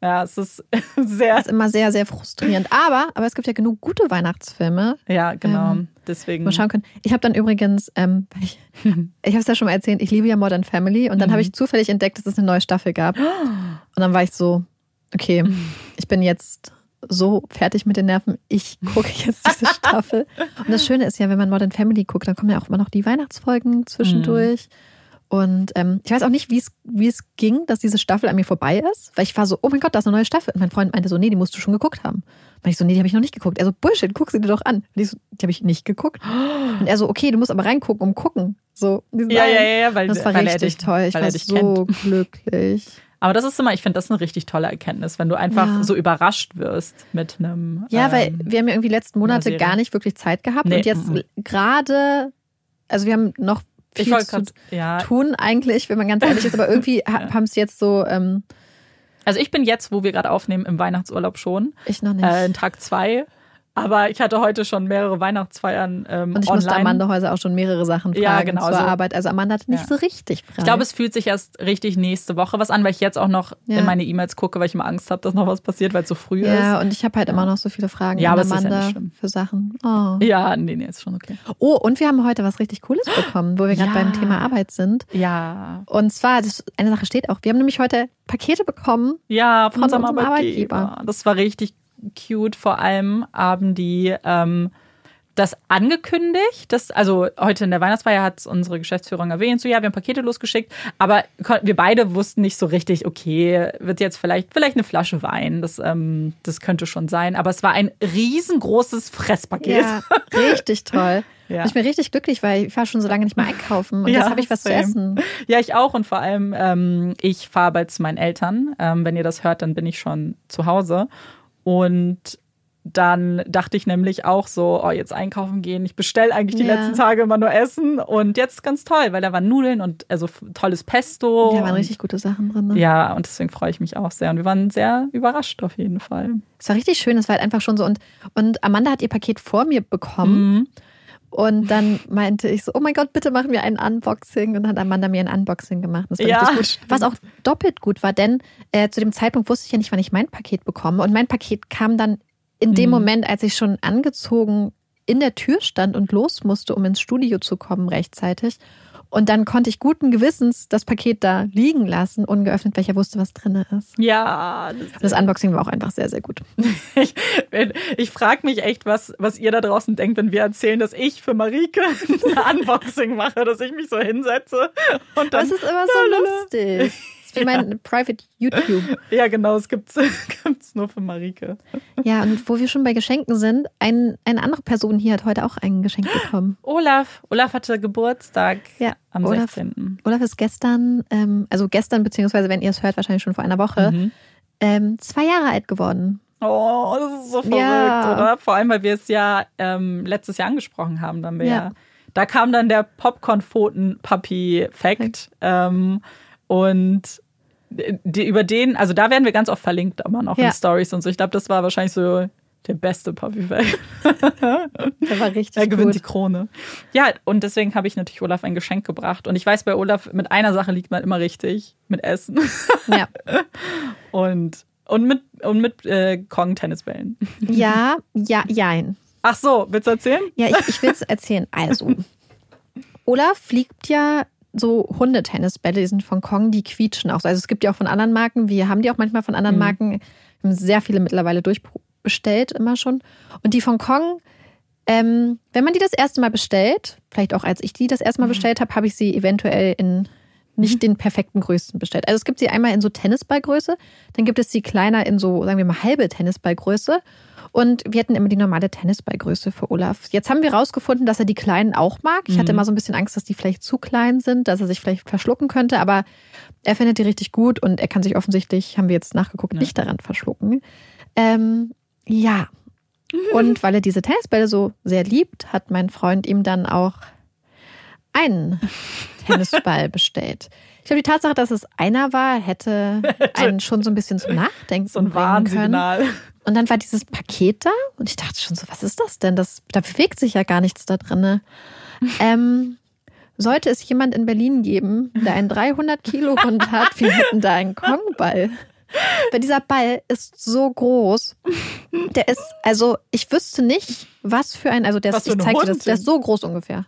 Ja, es ist sehr. Das ist immer sehr, sehr frustrierend. Aber, aber es gibt ja genug gute Weihnachtsfilme, Ja, genau. Ähm, Deswegen. wir schauen können. Ich habe dann übrigens, ähm, ich, ich habe es ja schon mal erzählt, ich liebe ja Modern Family und dann Mhm. habe ich zufällig entdeckt, dass es eine neue Staffel gab. Und dann war ich so, okay, ich bin jetzt so fertig mit den Nerven, ich gucke jetzt diese Staffel. Und das Schöne ist ja, wenn man Modern Family guckt, dann kommen ja auch immer noch die Weihnachtsfolgen zwischendurch. Und ähm, ich weiß auch nicht, wie es wie es ging, dass diese Staffel an mir vorbei ist, weil ich war so, oh mein Gott, da ist eine neue Staffel. Und mein Freund meinte so, nee, die musst du schon geguckt haben. Und ich so, nee, die habe ich noch nicht geguckt. Er so, Bullshit, guck sie dir doch an. Und ich so, die habe ich nicht geguckt. Und er so, okay, du musst aber reingucken, um gucken. So, die Ja, ja, ja, ja, weil, Das war weil richtig dich, toll. Ich weil war so kennt. glücklich. Aber das ist immer, ich finde das eine richtig tolle Erkenntnis, wenn du einfach Ja. so überrascht wirst mit einem. Ja, weil ähm, wir haben ja irgendwie letzten Monate gar nicht wirklich Zeit gehabt. Nee, und jetzt gerade, also wir haben noch viel wollte zu gerade, ja. tun eigentlich, wenn man ganz ehrlich ist, aber irgendwie ha- haben es jetzt so, ähm, Also ich bin jetzt, wo wir gerade aufnehmen, im Weihnachtsurlaub schon, ich noch nicht. äh, in Tag zwei. Aber ich hatte heute schon mehrere Weihnachtsfeiern ähm, und ich online. musste Amanda Häuser auch schon mehrere Sachen fragen Ja, genau, zur so. Arbeit. Also Amanda hat nicht Ja. so richtig frei. Ich glaube, es fühlt sich erst richtig nächste Woche was an, weil ich jetzt auch noch Ja. in meine E-Mails gucke, weil ich immer Angst habe, dass noch was passiert, weil es so früh ja, ist. und ich habe halt immer noch so viele Fragen Ja, an aber es ist ja Amanda für Sachen. Oh. Ja, nee, nee, ist schon okay. oh, und wir haben heute was richtig Cooles bekommen, wo wir gerade Ja. beim Thema Arbeit sind. Ja. Und zwar, eine Sache steht auch, wir haben nämlich heute Pakete bekommen. Ja, von, Von unserem unserem Arbeitgeber. Arbeitgeber. Das war richtig cute. Vor allem haben die ähm, das angekündigt. Das, also heute in der Weihnachtsfeier hat unsere Geschäftsführung erwähnt, so ja, wir haben Pakete losgeschickt, aber wir beide wussten nicht so richtig, okay, wird jetzt vielleicht, vielleicht eine Flasche Wein. Das, ähm, das könnte schon sein. Aber es war ein riesengroßes Fresspaket. Ja, richtig toll. Ja. Ich bin richtig glücklich, weil ich war schon so lange nicht mehr einkaufen und Ja, jetzt habe ich was same. zu essen. Ja, ich auch und vor allem, ähm, ich fahre bald zu meinen Eltern. Ähm, wenn ihr das hört, dann bin ich schon zu Hause. Und dann dachte ich nämlich auch so, oh, jetzt einkaufen gehen. Ich bestelle eigentlich die Ja. letzten Tage immer nur Essen. Und jetzt ganz toll, weil da waren Nudeln und also tolles Pesto. Da waren richtig gute Sachen drin. Ne? Ja, und deswegen freue ich mich auch sehr. Und wir waren sehr überrascht auf jeden Fall. Es war richtig schön, es war halt einfach schon so. Und, und Amanda hat ihr Paket vor mir bekommen. Mhm. Und dann meinte ich so, oh mein Gott, bitte machen wir ein Unboxing. Und dann hat Amanda mir ein Unboxing gemacht. Das war Ja, gut. Was auch doppelt gut war, denn äh, zu dem Zeitpunkt wusste ich ja nicht, wann ich mein Paket bekomme. Und mein Paket kam dann in dem Mhm. Moment, als ich schon angezogen in der Tür stand und los musste, um ins Studio zu kommen rechtzeitig. Und dann konnte ich guten Gewissens das Paket da liegen lassen, ungeöffnet, weil ich ja wusste, was drin ist. Ja, Das Unboxing war auch einfach sehr, sehr gut. Ich, ich frage mich echt, was, was ihr da draußen denkt, wenn wir erzählen, dass ich für Marike ein Unboxing mache, dass ich mich so hinsetze und dann. Das ist immer so lustig. Ist wie mein Private YouTube. ja, genau, es gibt es nur für Marike. Ja, und wo wir schon bei Geschenken sind, ein, eine andere Person hier hat heute auch ein Geschenk bekommen. Olaf. Olaf hatte Geburtstag Ja, am Olaf, 16. Olaf ist gestern, ähm, also gestern, beziehungsweise wenn ihr es hört, wahrscheinlich schon vor einer Woche, Mhm. ähm, zwei Jahre alt geworden. Oh, das ist so verrückt, Ja. oder? Vor allem, weil wir es ja ähm, letztes Jahr angesprochen haben. Dann wir Ja. ja. Da kam dann der Popcorn-Pfoten-Papi-Fact. Ähm, und die, über den, also da werden wir ganz oft verlinkt, aber noch Ja. in Stories und so. Ich glaube, das war wahrscheinlich so der beste Papi-Fact. Der war richtig Er gewinnt die gut. Krone. Ja, und deswegen habe ich natürlich Olaf ein Geschenk gebracht. Und ich weiß, bei Olaf, mit einer Sache liegt man immer richtig, mit Essen. Ja. Und, und mit, und mit äh, Kong-Tennisbällen. ja, ja, jein. Ach so, willst du erzählen? Ja, ich, ich will es erzählen. Also, Olaf fliegt ja so Hundetennisbälle, die sind von Kong, die quietschen auch. so. Also es gibt ja auch von anderen Marken, wir haben die auch manchmal von anderen Mhm. Marken, wir haben sehr viele mittlerweile durchbestellt, immer schon. Und die von Kong, ähm, wenn man die das erste Mal bestellt, vielleicht auch als ich die das erste Mal bestellt habe, habe ich sie eventuell in nicht den perfekten Größen bestellt. Also es gibt sie einmal in so Tennisballgröße, dann gibt es sie kleiner in so, sagen wir mal, halbe Tennisballgröße. Und wir hatten immer die normale Tennisballgröße für Olaf. Jetzt haben wir rausgefunden, dass er die kleinen auch mag. Ich hatte Mhm. immer so ein bisschen Angst, dass die vielleicht zu klein sind, dass er sich vielleicht verschlucken könnte, aber er findet die richtig gut und er kann sich offensichtlich, haben wir jetzt nachgeguckt, Ja. nicht daran verschlucken. Ähm, ja. Und weil er diese Tennisbälle so sehr liebt, hat mein Freund ihm dann auch einen Tennisball bestellt. Ich glaube, die Tatsache, dass es einer war, hätte einen schon so ein bisschen zum Nachdenken So ein bringen können. Und dann war dieses Paket da und ich dachte schon so, was ist das denn? Das, da bewegt sich ja gar nichts da drin. Ähm, sollte es jemand in Berlin geben, der einen 300 Kilo Hund hat, wir hätten da einen Kongball. Weil dieser Ball ist so groß. Der ist, also ich wüsste nicht, was für ein, also der ist, ich zeig dir das, der ist so groß ungefähr.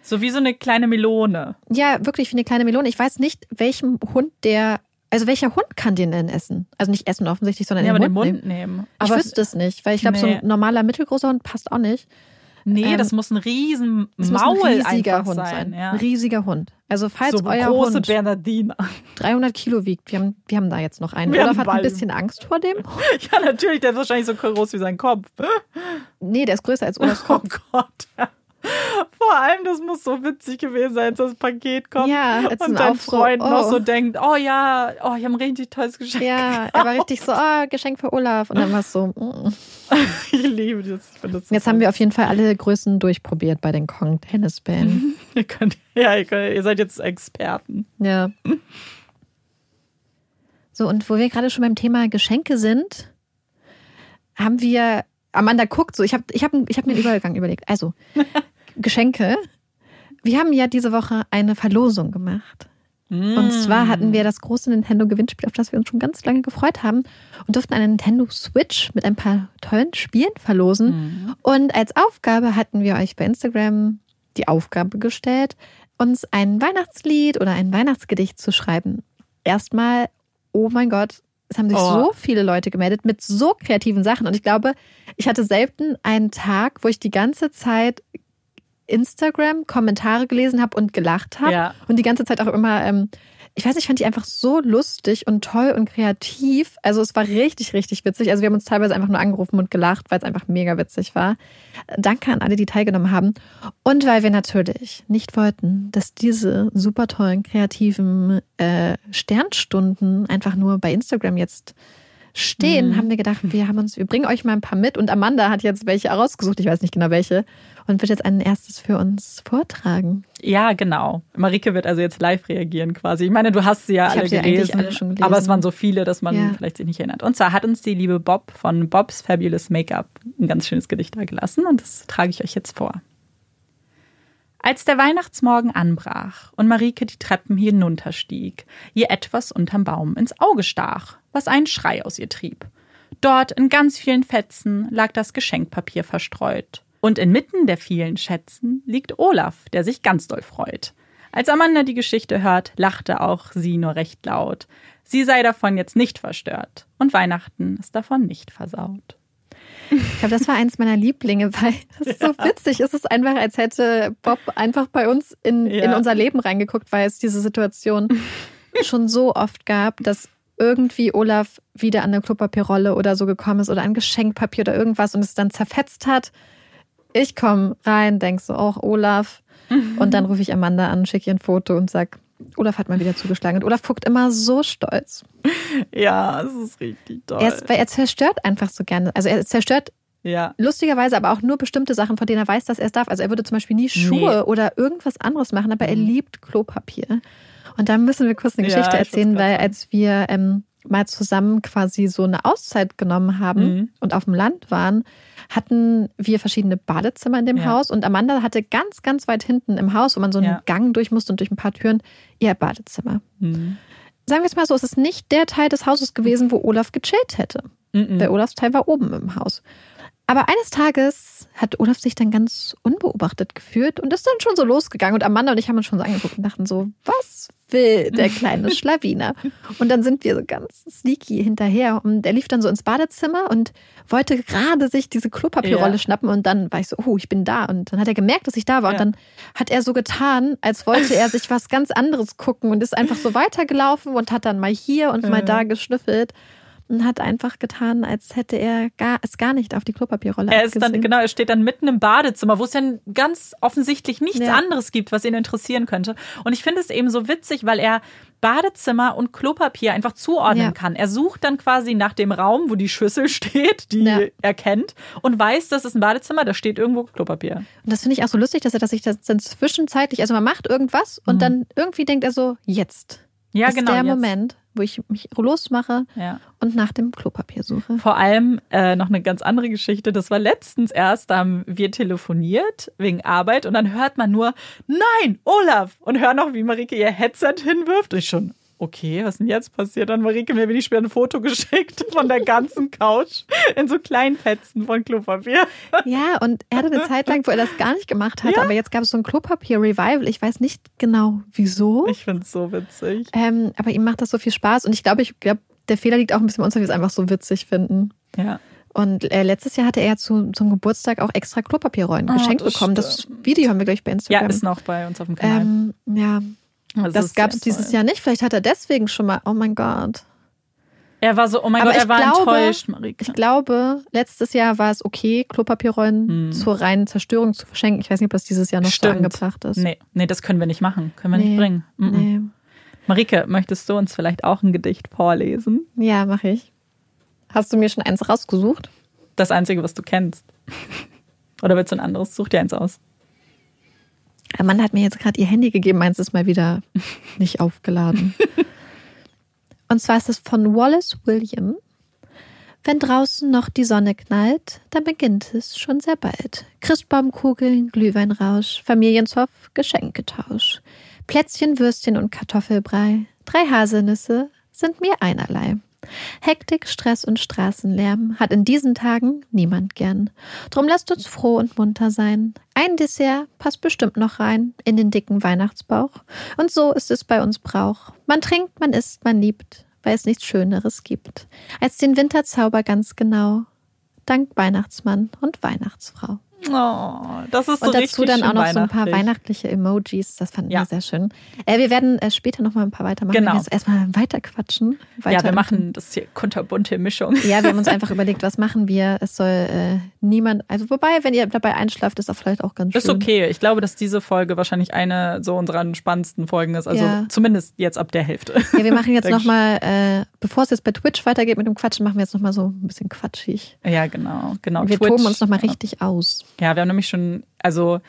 So wie so eine kleine Melone. Ja, wirklich wie eine kleine Melone. Ich weiß nicht, welchem Hund der, also welcher Hund kann den denn essen? Also nicht essen offensichtlich, sondern Ja, in aber den den Mund Mund nehmen. nehmen. Ich Aber wüsste es nicht, weil ich glaube, so Nee. ein normaler mittelgroßer Hund passt auch nicht. nee, ähm, das muss ein riesen Maul ein riesiger Hund sein. sein. Ja. Ein riesiger Hund. Also falls so euer große Hund Bernardiner. 300 Kilo wiegt, wir haben, wir haben da jetzt noch einen. Wir Olaf hat ein bisschen Angst vor dem. Ja, natürlich, der ist wahrscheinlich so groß wie sein Kopf. Nee, der ist größer als Olafs Oh Kopf. Gott. Vor allem, das muss so witzig gewesen sein, als das Paket kommt. Ja, und dein Freund oh. noch so denkt, oh ja, oh, ich habe ein richtig tolles Geschenk. Ja, er war richtig so, oh, Geschenk für Olaf. Und dann war es so, mm. Ich liebe das. Ich das jetzt haben wir auf jeden Fall alle Größen durchprobiert bei den Kong-Tennisbällen. ihr könnt, ja, ihr, könnt, ihr seid jetzt Experten. Ja. So, und wo wir gerade schon beim Thema Geschenke sind, haben wir, Amanda guckt so, ich habe ich hab, ich hab mir einen Übergang überlegt. Also, Geschenke. Wir haben ja diese Woche eine Verlosung gemacht. Und zwar hatten wir das große Nintendo-Gewinnspiel, auf das wir uns schon ganz lange gefreut haben und durften eine Nintendo Switch mit ein paar tollen Spielen verlosen. Mhm. Und als Aufgabe hatten wir euch bei Instagram die Aufgabe gestellt, uns ein Weihnachtslied oder ein Weihnachtsgedicht zu schreiben. Erstmal, oh mein Gott, es haben sich Oh. so viele Leute gemeldet mit so kreativen Sachen. Und ich glaube, ich hatte selten einen Tag, wo ich die ganze Zeit Instagram-Kommentare gelesen habe und gelacht habe. Ja. Und die ganze Zeit auch immer, ähm, ich weiß nicht, ich fand die einfach so lustig und toll und kreativ. Also es war richtig, richtig witzig. Also wir haben uns teilweise einfach nur angerufen und gelacht, weil es einfach mega witzig war. Danke an alle, die teilgenommen haben. Und weil wir natürlich nicht wollten, dass diese super tollen, kreativen äh, Sternstunden einfach nur bei Instagram jetzt stehen, Mhm. haben wir gedacht, wir haben uns, wir bringen euch mal ein paar mit und Amanda hat jetzt welche rausgesucht, ich weiß nicht genau welche, und wird jetzt ein erstes für uns vortragen. Ja, genau. Marike wird also jetzt live reagieren quasi. Ich meine, du hast sie ja alle sie gelesen, alle schon gelesen. aber es waren so viele, dass man Ja. vielleicht sich nicht erinnert. Und zwar hat uns die liebe Bob von Bob's Fabulous Make-up ein ganz schönes Gedicht da gelassen und das trage ich euch jetzt vor. Als der Weihnachtsmorgen anbrach und Marike die Treppen hinunterstieg, ihr etwas unterm Baum ins Auge stach, was einen Schrei aus ihr trieb. Dort in ganz vielen Fetzen lag das Geschenkpapier verstreut. Und inmitten der vielen Schätzen liegt Olaf, der sich ganz doll freut. Als Amanda die Geschichte hört, lachte auch sie nur recht laut. Sie sei davon jetzt nicht verstört und Weihnachten ist davon nicht versaut. Ich glaube, das war eins meiner Lieblinge, weil es ist so witzig. Es ist einfach, als hätte Bob einfach bei uns in, ja. in unser Leben reingeguckt, weil es diese Situation schon so oft gab, dass irgendwie Olaf wieder an eine Klopapierrolle oder so gekommen ist oder ein Geschenkpapier oder irgendwas und es dann zerfetzt hat. Ich komme rein, denk so, oh, Olaf. Und dann rufe ich Amanda an, schicke ihr ein Foto und sag, Olaf hat mal wieder zugeschlagen. Und Olaf guckt immer so stolz. Ja, es ist richtig toll. Er ist, weil er zerstört einfach so gerne. Also er zerstört ja. lustigerweise aber auch nur bestimmte Sachen, von denen er weiß, dass er es darf. Also er würde zum Beispiel nie Schuhe nee. oder irgendwas anderes machen, aber er mhm. liebt Klopapier. Und da müssen wir kurz eine Geschichte ja, erzählen, weil als wir ähm, mal zusammen quasi so eine Auszeit genommen haben mhm. und auf dem Land waren, hatten wir verschiedene Badezimmer in dem ja. Haus und Amanda hatte ganz, ganz weit hinten im Haus, wo man so einen ja. Gang durch musste und durch ein paar Türen, ihr Badezimmer. Mhm. Sagen wir es mal so, es ist nicht der Teil des Hauses gewesen, wo Olaf gechillt hätte. Mhm. Der Olafs Teil war oben im Haus. Aber eines Tages hat Olaf sich dann ganz unbeobachtet gefühlt und ist dann schon so losgegangen. Und Amanda und ich haben uns schon so angeguckt und dachten so, was will der kleine Schlawiner? Und dann sind wir so ganz sneaky hinterher. Und er lief dann so ins Badezimmer und wollte gerade sich diese Klopapierrolle ja. schnappen. Und dann war ich so, oh, ich bin da. Und dann hat er gemerkt, dass ich da war. Ja. Und dann hat er so getan, als wollte er sich was ganz anderes gucken und ist einfach so weitergelaufen und hat dann mal hier und mal da geschnüffelt und hat einfach getan, als hätte er gar, es gar nicht auf die Klopapierrolle Er ist dann, genau, er steht dann mitten im Badezimmer, wo es ja ganz offensichtlich nichts ja. anderes gibt, was ihn interessieren könnte. Und ich finde es eben so witzig, weil er Badezimmer und Klopapier einfach zuordnen ja. kann. Er sucht dann quasi nach dem Raum, wo die Schüssel steht, die ja. er kennt und weiß, das ist ein Badezimmer, da steht irgendwo Klopapier. Und das finde ich auch so lustig, dass er sich das dann zwischenzeitlich, also man macht irgendwas und mhm. dann irgendwie denkt er so, jetzt. Ja, ist genau. Der jetzt. Moment wo ich mich losmache ja. und nach dem Klopapier suche. Vor allem äh, noch eine ganz andere Geschichte. Das war letztens erst, da haben wir telefoniert wegen Arbeit und dann hört man nur, nein, Olaf! Und hör noch, wie Marike ihr Headset hinwirft. Und ich schon, okay, was denn jetzt passiert? Dann Marike mir wenig später ein Foto geschickt von der ganzen Couch in so kleinen Fetzen von Klopapier. Ja, und er hatte eine Zeit lang, wo er das gar nicht gemacht hat, ja. aber jetzt gab es so ein Klopapier-Revival. Ich weiß nicht genau wieso. Ich finde es so witzig. Ähm, aber ihm macht das so viel Spaß und ich glaube, ich glaube, der Fehler liegt auch ein bisschen bei uns, weil wir es einfach so witzig finden. Ja. Und äh, letztes Jahr hatte er zu, zum Geburtstag auch extra Klopapierrollen oh, geschenkt das bekommen. Stimmt. Das Video haben wir gleich bei Instagram. Ja, ist noch bei uns auf dem Kanal. Ähm, ja, das, das gab es dieses Jahr nicht. Vielleicht hat er deswegen schon mal, oh mein Gott. Er war so, oh mein Aber Gott, er war glaube, enttäuscht, Marike. Ich glaube, letztes Jahr war es okay, Klopapierrollen hm. zur reinen Zerstörung zu verschenken. Ich weiß nicht, ob das dieses Jahr noch Stimmt. so angebracht ist. Nee, nee, das können wir nicht machen. Können wir nee, nicht bringen. Mm -mm. Nee. Marike, möchtest du uns vielleicht auch ein Gedicht vorlesen? Ja, mache ich. Hast du mir schon eins rausgesucht? Das einzige, was du kennst. Oder willst du ein anderes? Such dir eins aus. Ein Mann hat mir jetzt gerade ihr Handy gegeben, meins ist mal wieder nicht aufgeladen. Und zwar ist es von Wallace William. Wenn draußen noch die Sonne knallt, dann beginnt es schon sehr bald. Christbaumkugeln, Glühweinrausch, Familienzoff, Geschenketausch. Plätzchen, Würstchen und Kartoffelbrei. Drei Haselnüsse sind mir einerlei. Hektik, Stress und Straßenlärm hat in diesen Tagen niemand gern. Drum lasst uns froh und munter sein. Ein Dessert passt bestimmt noch rein in den dicken Weihnachtsbauch. Und so ist es bei uns Brauch. Man trinkt, man isst, man liebt, weil es nichts Schöneres gibt, als den Winterzauber ganz genau. Dank Weihnachtsmann und Weihnachtsfrau. Oh, das ist so Und dazu dann auch noch so ein paar weihnachtliche Emojis. Das fanden ja. wir sehr schön. Äh, wir werden äh, später noch mal ein paar weitermachen. Genau. Jetzt erstmal weiter quatschen. Weiter ja, wir machen das hier kunterbunte Mischung. Ja, wir haben uns einfach überlegt, was machen wir. Es soll äh, niemand, also wobei, wenn ihr dabei einschlaft, ist auch vielleicht auch ganz schön. Ist okay. Ich glaube, dass diese Folge wahrscheinlich eine so unserer spannendsten Folgen ist. Also ja. zumindest jetzt ab der Hälfte. Ja, wir machen jetzt nochmal, äh, bevor es jetzt bei Twitch weitergeht mit dem Quatschen, machen wir jetzt nochmal so ein bisschen quatschig. Ja, genau. genau. Wir Twitch, toben uns nochmal richtig aus. Ja, wir haben nämlich schon, also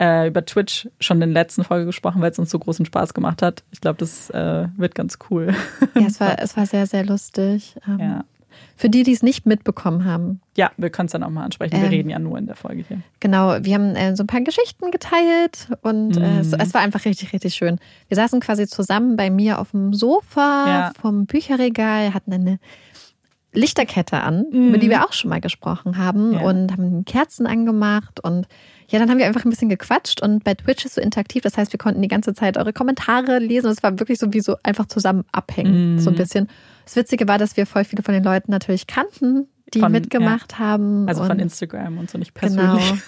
äh, über Twitch schon in der letzten Folge gesprochen, weil es uns so großen Spaß gemacht hat. Ich glaube, das äh, wird ganz cool. Ja, es war, es war sehr, sehr lustig. Ähm, ja. Für die, die es nicht mitbekommen haben. Ja, wir können es dann auch mal ansprechen. Wir ähm, reden ja nur in der Folge hier. Genau, wir haben äh, so ein paar Geschichten geteilt und mm. äh, es, es, war einfach richtig, richtig schön. Wir saßen quasi zusammen bei mir auf dem Sofa ja. vom Bücherregal, hatten eine Lichterkette an, über die wir auch schon mal gesprochen haben Mhm. Ja. und haben Kerzen angemacht und ja, dann haben wir einfach ein bisschen gequatscht und bei Twitch ist so interaktiv, das heißt, wir konnten die ganze Zeit eure Kommentare lesen und es war wirklich so wie so einfach zusammen abhängen, Mhm. so ein bisschen. Das Witzige war, dass wir voll viele von den Leuten natürlich kannten, die Von- mitgemacht haben. Also von Instagram und so nicht Genau. persönlich.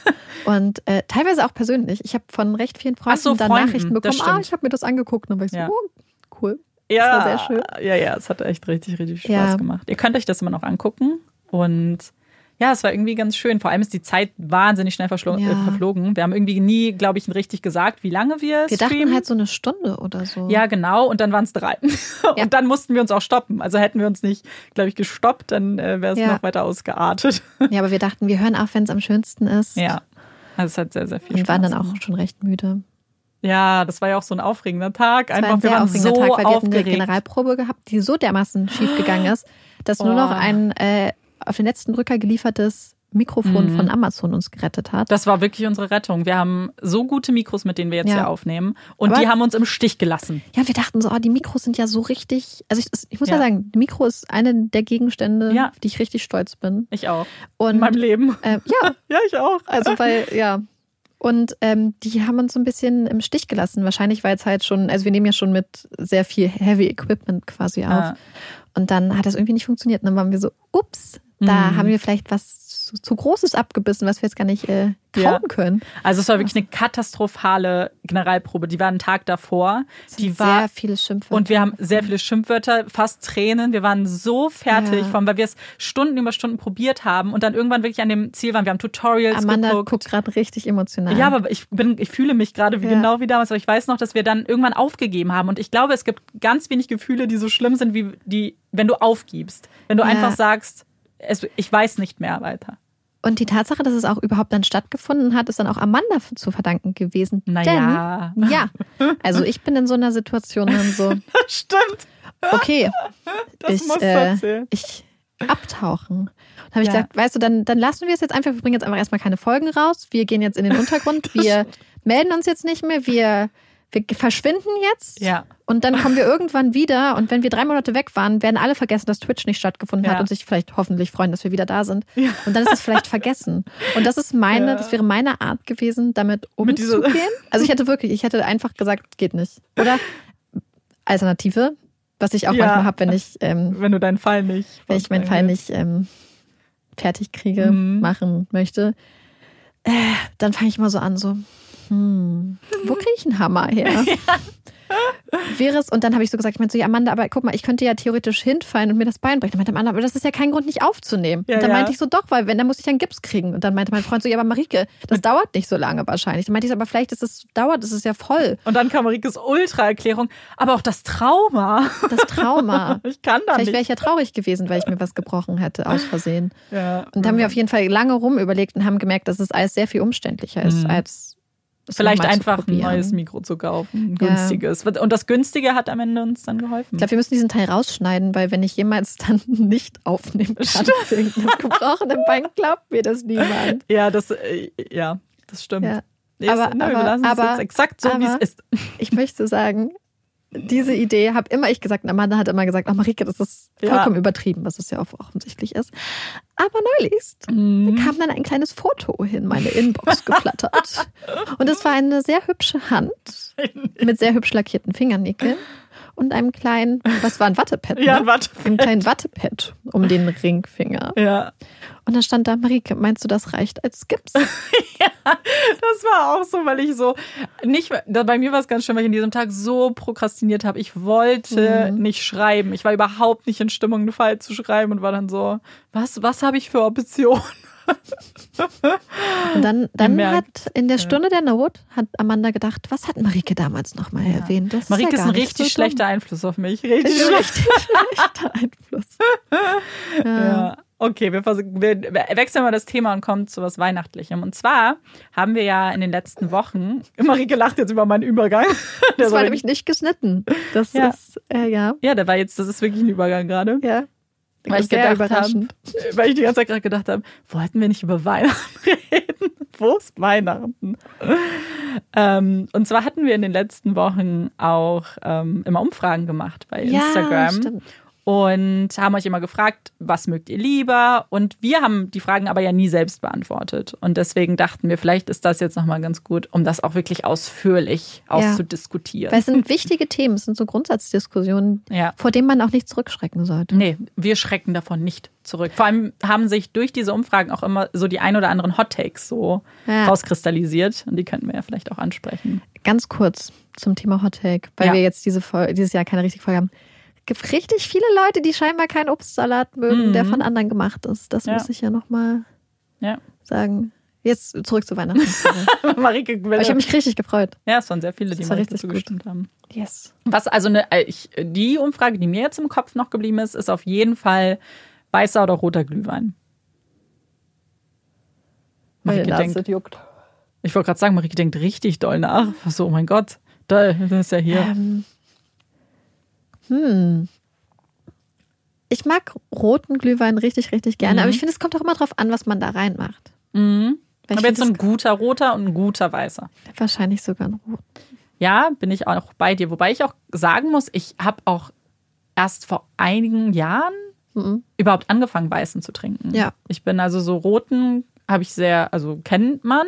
Und äh, teilweise auch persönlich. Ich habe von recht vielen Freunden so, dann Freunden, Nachrichten bekommen. Ah, ich habe mir das angeguckt. Und dann war ich so, Ja. oh, cool. Ja, war sehr schön. Ja, ja, es hat echt richtig, richtig Spaß Ja. gemacht. Ihr könnt euch das immer noch angucken und ja, es war irgendwie ganz schön. Vor allem ist die Zeit wahnsinnig schnell Ja. äh, verflogen. Wir haben irgendwie nie, glaube ich, richtig gesagt, wie lange wir Wir streamen. dachten halt so eine Stunde oder so. Ja, genau. Und dann waren es drei. Ja. Und dann mussten wir uns auch stoppen. Also hätten wir uns nicht, glaube ich, gestoppt, dann äh, wäre es Ja. noch weiter ausgeartet. ja, aber wir dachten, wir hören auf, wenn es am schönsten ist. Ja. Also es hat sehr, sehr viel Wir Spaß waren dann auch schon recht müde. Ja, das war ja auch so ein aufregender Tag. Es Einfach, war ein wir sehr aufregender so Tag, weil wir hatten eine aufgeregt. Generalprobe gehabt, die so dermaßen schief gegangen ist, dass nur noch Oh. ein äh, auf den letzten Drücker geliefertes Mikrofon Mhm. von Amazon uns gerettet hat. Das war wirklich unsere Rettung. Wir haben so gute Mikros, mit denen wir jetzt Ja. hier aufnehmen. Und Aber- die haben uns im Stich gelassen. Ja, wir dachten so, oh, die Mikros sind ja so richtig. Also ich, ich muss ja. Ja. sagen, die Mikro ist eine der Gegenstände, Ja. auf die ich richtig stolz bin. Ich auch. Und In meinem Leben. äh, ja, Ja, ich auch. also weil, ja. Und ähm, die haben uns so ein bisschen im Stich gelassen. Wahrscheinlich, weil es halt schon, also wir nehmen ja schon mit sehr viel Heavy Equipment quasi auf. Ja. Und dann hat das irgendwie nicht funktioniert. Und dann waren wir so, ups, da Mhm. haben wir vielleicht was zu, zu Großes abgebissen, was wir jetzt gar nicht äh, kauen Ja. können. Also es war wirklich eine katastrophale Generalprobe. Die war einen Tag davor. Die sehr war viele Schimpfwörter. und wir haben sehr viele Schimpfwörter, fast Tränen. Wir waren so fertig, Ja. allem, weil wir es Stunden über Stunden probiert haben und dann irgendwann wirklich an dem Ziel waren. Wir haben Tutorials Amanda geguckt. guckt gerade richtig emotional. Ja, aber ich bin, ich fühle mich gerade wie Ja. genau wie damals, aber ich weiß noch, dass wir dann irgendwann aufgegeben haben. Und ich glaube, es gibt ganz wenig Gefühle, die so schlimm sind, wie die, wenn du aufgibst. Wenn du einfach sagst, es, ich weiß nicht mehr weiter. Und die Tatsache, dass es auch überhaupt dann stattgefunden hat, ist dann auch Amanda zu verdanken gewesen. Naja. Denn, ja, also ich bin in so einer Situation dann so, Stimmt. okay, Das ich, äh, ich abtauchen. Dann habe ich Ja. gesagt, weißt du, dann, dann lassen wir es jetzt einfach, wir bringen jetzt einfach erstmal keine Folgen raus, wir gehen jetzt in den Untergrund, wir melden uns jetzt nicht mehr, wir, wir verschwinden jetzt Ja. und dann kommen wir irgendwann wieder und wenn wir drei Monate weg waren, werden alle vergessen, dass Twitch nicht stattgefunden Ja. hat und sich vielleicht hoffentlich freuen, dass wir wieder da sind. Und dann ist es vielleicht vergessen. Und das ist meine, Ja. das wäre meine Art gewesen, damit umzugehen. Also ich hätte wirklich, ich hätte einfach gesagt, geht nicht. Oder Alternative, was ich auch Ja. manchmal habe, wenn ich, ähm, Wenn du deinen Fall nicht. wenn ich meinen Fall nicht ähm, fertig kriege, Mhm. machen möchte, äh, dann fange ich mal so an, so, hm, wo kriege ich einen Hammer her? Wäre es, und dann habe ich so gesagt, ich meinte so, ja, Amanda, aber guck mal, ich könnte ja theoretisch hinfallen und mir das Bein brechen. Dann meinte Amanda, aber das ist ja kein Grund, nicht aufzunehmen. Ja, und dann ja. meinte ich so, doch, weil wenn, dann muss ich einen Gips kriegen. Und dann meinte mein Freund so, ja, aber Marike, das dauert nicht so lange wahrscheinlich. Dann meinte ich so, aber vielleicht ist es, dauert, ist es ja voll. Und dann kam Marikes Ultra-Erklärung. Aber auch das Trauma. Das Trauma. Ich kann da Vielleicht wäre ich ja traurig gewesen, weil ich mir was gebrochen hätte, aus Versehen. Ja. Und da haben wir auf jeden Fall lange rum überlegt und haben gemerkt, dass es alles sehr viel umständlicher ist, Mhm. als Vielleicht einfach ein neues Mikro zu kaufen. Ein Ja. günstiges. Und das günstige hat am Ende uns dann geholfen. Ich glaube, wir müssen diesen Teil rausschneiden, weil wenn ich jemals dann nicht aufnehmen kann wegen einem gebrochenen Bein, glaubt mir das niemand. Ja, das, äh, ja, das stimmt. Ja. Nee, Aber- es, ne, wir aber- lassen es aber- jetzt exakt so, wie es aber- ist. Ich möchte sagen, diese Idee habe immer ich gesagt, und Amanda hat immer gesagt, ach Marike, das ist Ja. vollkommen übertrieben, was es ja auch offensichtlich ist. Aber neulichst Mhm. kam dann ein kleines Foto in meine Inbox geflattert. Und es war eine sehr hübsche Hand mit sehr hübsch lackierten Fingernägeln und einem kleinen, was war ein Wattepad? Ja, ne? warte. Einem kleinen Wattepad um den Ringfinger. Ja, Und dann stand da, Marike, meinst du, das reicht als Gips? das war auch so, weil ich so nicht, bei mir war es ganz schön, weil ich in diesem Tag so prokrastiniert habe. Ich wollte Mhm. nicht schreiben. Ich war überhaupt nicht in Stimmung, einen Fall zu schreiben und war dann so, was, was habe ich für Optionen? Und dann, dann hat in der Stunde der Not hat Amanda gedacht, was hat Marike damals nochmal Ja. erwähnt? Das Marike ist, ist ja ein gar nicht richtig so schlechter. Einfluss auf mich. Richtig Ist ein richtig schlechter Einfluss. Ja. Ja. Okay, wir, wir wechseln mal das Thema und kommen zu was Weihnachtlichem. Und zwar haben wir ja in den letzten Wochen, Marike lacht jetzt über meinen Übergang. Der Das war nämlich nicht geschnitten. Das Ja. ist, äh, ja, ja, der war jetzt, das ist wirklich ein Übergang gerade. ja. Weil ich gedacht überraschend. habe, weil ich die ganze Zeit gerade gedacht habe, wollten wir nicht über Weihnachten reden? Wo ist Weihnachten? ähm, und zwar hatten wir in den letzten Wochen auch ähm, immer Umfragen gemacht bei Ja, Instagram. stimmt. Und haben euch immer gefragt, was mögt ihr lieber? Und wir haben die Fragen aber ja nie selbst beantwortet. Und deswegen dachten wir, vielleicht ist das jetzt nochmal ganz gut, um das auch wirklich ausführlich auszudiskutieren. Weil es sind wichtige Themen, es sind so Grundsatzdiskussionen, Ja. vor denen man auch nicht zurückschrecken sollte. Nee, wir schrecken davon nicht zurück. Vor allem haben sich durch diese Umfragen auch immer so die ein oder anderen Hot Takes so Ja. rauskristallisiert. Und die könnten wir ja vielleicht auch ansprechen. Ganz kurz zum Thema Hot Take, weil Ja. wir jetzt diese Fol dieses Jahr keine richtige Folge haben. Es gibt richtig viele Leute, die scheinbar keinen Obstsalat mögen, Mhm. der von anderen gemacht ist. Das Ja. muss ich ja nochmal Ja. sagen. Jetzt zurück zu Weihnachten. Marike Aber ich habe mich richtig gefreut. Ja, es waren sehr viele, die Marike gut. zugestimmt haben. Yes. Was also eine, äh, ich, die Umfrage, die mir jetzt im Kopf noch geblieben ist, ist auf jeden Fall weißer oder roter Glühwein. Marike denkt, juckt. ich wollte gerade sagen, Marike denkt richtig doll nach. So, oh mein Gott, da das ist ja hier. Ähm, hm. Ich mag roten Glühwein richtig, richtig gerne, Mhm. aber ich finde, es kommt auch immer drauf an, was man da reinmacht. Mhm. Weil ich Aber jetzt so ein guter roter und ein guter weißer. wahrscheinlich sogar ein rot. Ja, bin ich auch bei dir. Wobei ich auch sagen muss, ich habe auch erst vor einigen Jahren Mhm. überhaupt angefangen, weißen zu trinken. Ja. Ich bin also so roten, habe ich sehr, also kennt man.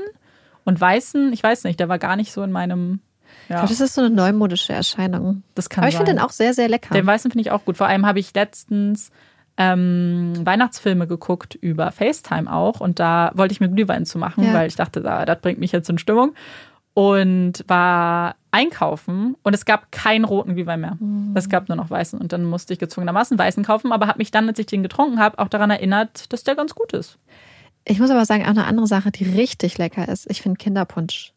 Und weißen, ich weiß nicht, der war gar nicht so in meinem. Ich Ja, glaube, das ist so eine neumodische Erscheinung. das kann Aber ich finde den auch sehr, sehr lecker. Den weißen finde ich auch gut. Vor allem habe ich letztens ähm, Weihnachtsfilme geguckt über FaceTime auch und da wollte ich mir Glühwein zu machen, Ja. weil ich dachte, da, das bringt mich jetzt in Stimmung und war einkaufen und es gab keinen roten Glühwein mehr. Mhm. Es gab nur noch weißen und dann musste ich gezwungenermaßen weißen kaufen, aber habe mich dann, als ich den getrunken habe, auch daran erinnert, dass der ganz gut ist. Ich muss aber sagen, auch eine andere Sache, die richtig lecker ist. Ich finde Kinderpunsch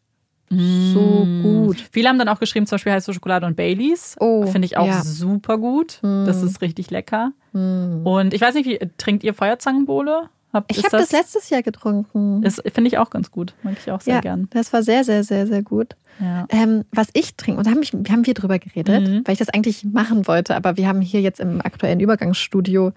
so gut. Viele haben dann auch geschrieben, zum Beispiel heiße Schokolade und Baileys. Oh, Finde ich auch ja. super gut. Das ist richtig lecker. Mm. Und ich weiß nicht, wie trinkt ihr Feuerzangenbowle? Habt- Ich habe das, letztes Jahr getrunken. Das finde ich auch ganz gut. Mag ich auch sehr ja, gern. das war sehr, sehr, sehr, sehr gut. Ja. Ähm, was ich trinke, und da haben, mich, haben wir drüber geredet, Mhm. weil ich das eigentlich machen wollte, aber wir haben hier jetzt im aktuellen Übergangsstudio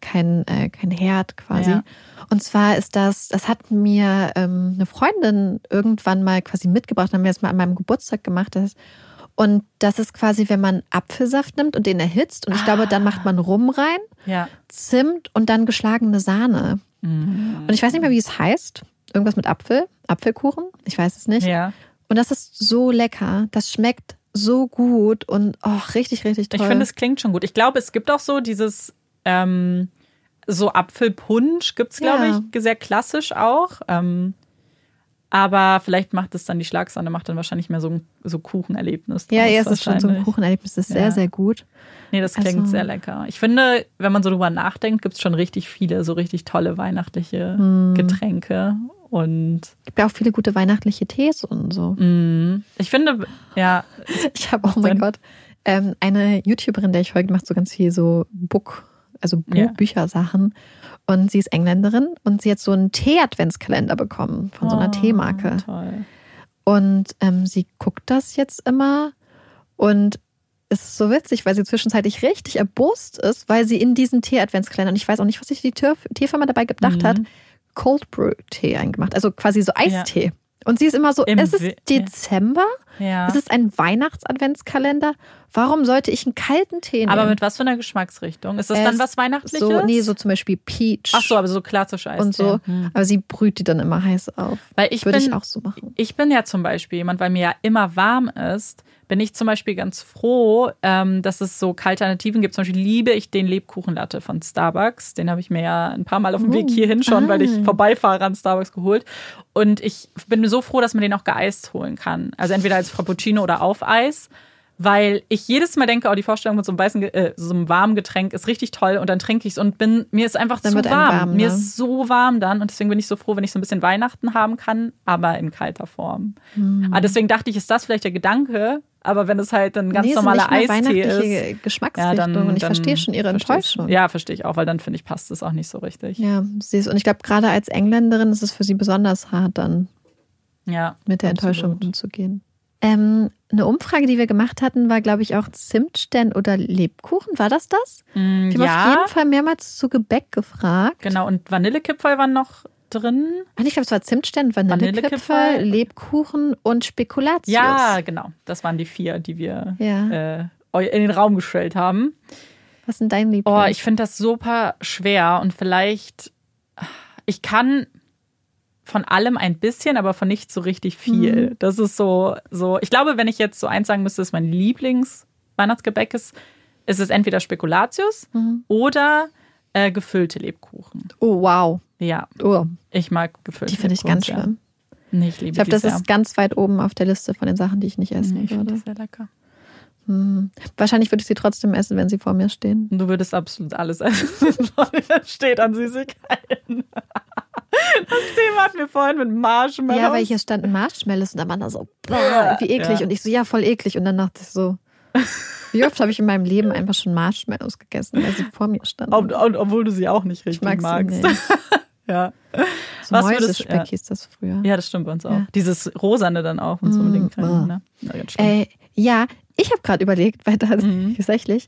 kein, äh, kein Herd quasi. Ja. Und zwar ist das, das hat mir ähm, eine Freundin irgendwann mal quasi mitgebracht, haben wir das mal an meinem Geburtstag gemacht. Das, und das ist quasi, wenn man Apfelsaft nimmt und den erhitzt und ich glaube, dann macht man Rum rein, Ja. Zimt und dann geschlagene Sahne. Mhm. Und ich weiß nicht mehr, wie es heißt. Irgendwas mit Apfel, Apfelkuchen, ich weiß es nicht. Ja. Und das ist so lecker. Das schmeckt so gut und oh, richtig, richtig toll. Ich finde, es klingt schon gut. Ich glaube, es gibt auch so dieses, ähm, so Apfelpunsch gibt es, glaube Ja. ich, sehr klassisch auch. Ähm, aber vielleicht macht es dann die Schlagsahne, macht dann wahrscheinlich mehr so ein so Kuchenerlebnis. ja, ja, es ist schon so ein. Kuchenerlebnis. Das ist Ja. sehr, sehr gut. Nee, das klingt Also- sehr lecker. Ich finde, wenn man so drüber nachdenkt, gibt es schon richtig viele so richtig tolle weihnachtliche Hm. Getränke. Und Es gibt ja auch viele gute weihnachtliche Tees und so. mh, ich finde, ja, Ich habe, oh mein? Gott, ähm, eine YouTuberin, der ich folge, macht so ganz viel so Book, also Bu Ja. Büchersachen. Und sie ist Engländerin und sie hat so einen Tee-Adventskalender bekommen von so einer Oh, Teemarke. Toll. Und ähm, sie guckt das jetzt immer und es ist so witzig, weil sie zwischenzeitlich richtig erbost ist, weil sie in diesen Tee-Adventskalender, und ich weiß auch nicht, was sich die Teefirma dabei gedacht Mhm. hat, Cold Brew Tee eingemacht, also quasi so Eistee. Und sie ist immer so, Im es ist Dezember, Ja. es ist ein Weihnachts-Adventskalender. Warum sollte ich einen kalten Tee nehmen? Aber mit was für einer Geschmacksrichtung? Ist das Äh, dann was Weihnachtliches? so, nee, so zum Beispiel Peach Ach so, aber so klassisch Eistee. und so. Hm. Aber sie brüht die dann immer heiß auf. Weil ich Würde bin, ich auch so machen. ich bin ja zum Beispiel jemand, weil mir ja immer warm ist, bin ich zum Beispiel ganz froh, ähm, dass es so Alternativen gibt. Zum Beispiel liebe ich den Lebkuchenlatte von Starbucks. Den habe ich mir ja ein paar Mal auf dem Oh, Weg hierhin schon, weil ich ah. vorbeifahre an Starbucks geholt. Und ich bin so froh, dass man den auch geeist holen kann. Also entweder als Frappuccino oder auf Eis. Weil ich jedes Mal denke, oh, die Vorstellung mit so einem weißen, äh, so einem warmen Getränk ist richtig toll und dann trinke ich es und bin, mir ist einfach Dann zu warm. warm, Mir ne? ist so warm dann und deswegen bin ich so froh, wenn ich so ein bisschen Weihnachten haben kann, aber in kalter Form. Hm. Ah, deswegen dachte ich, ist das vielleicht der Gedanke, aber wenn es halt ein ganz Nee, normaler Eistee weihnachtliche ist. Geschmacksrichtung. und ich dann verstehe schon ihre Enttäuschung. Ja, verstehe ich auch, weil dann finde ich, passt es auch nicht so richtig. Ja, Ja, sie ist, und ich glaube, gerade als Engländerin ist es für sie besonders hart, dann mit der absolut. Enttäuschung umzugehen. Ähm, eine Umfrage, die wir gemacht hatten, war, glaube ich, auch Zimtstern oder Lebkuchen. War das das? Mm, haben auf ja, jeden Fall mehrmals zu Gebäck gefragt. genau. Und Vanillekipferl waren noch drin. Ah, Ich glaube, es war Zimtstern, Vanillekipferl. Lebkuchen und Spekulatius. Ja, genau. Das waren die vier, die wir Ja. äh, in den Raum gestellt haben. Was denn dein Liebling? Oh, ich finde das super schwer und vielleicht, ich kann von allem ein bisschen, aber von nicht so richtig viel. Mhm. Das ist so, so, ich glaube, wenn ich jetzt so eins sagen müsste, ist mein Lieblings-Weihnachtsgebäck ist, ist es entweder Spekulatius Mhm. oder äh, gefüllte Lebkuchen. oh, wow. Ja, Oh, ich mag gefüllte die finde ich ganz sehr. schlimm. Nee, ich liebe Ich glaube, das sehr. ist ganz weit oben auf der Liste von den Sachen, die ich nicht essen Nee, ich würde. das sehr lecker. Hm. Wahrscheinlich würde ich sie trotzdem essen, wenn sie vor mir stehen. Du würdest absolut alles essen, was steht an Süßigkeiten. Das Thema hatten wir vorhin mit Marshmallows. Ja, weil hier standen Marshmallows und Amanda so, boah, Ja, wie eklig. ja. Und ich so, ja, voll eklig. Und dann dachte ich so, wie oft habe ich in meinem Leben einfach schon Marshmallows gegessen, weil sie vor mir standen. Ob, ob, obwohl du sie auch nicht richtig mag sie magst. ja. So Was würdest- Mäusespeck ja. hieß das früher. ja, das stimmt bei uns auch. Ja. Dieses Rosane dann auch und so mit den Mm, boah. ne? Ja. Äh, ja, ich habe gerade überlegt, weil da Mhm. tatsächlich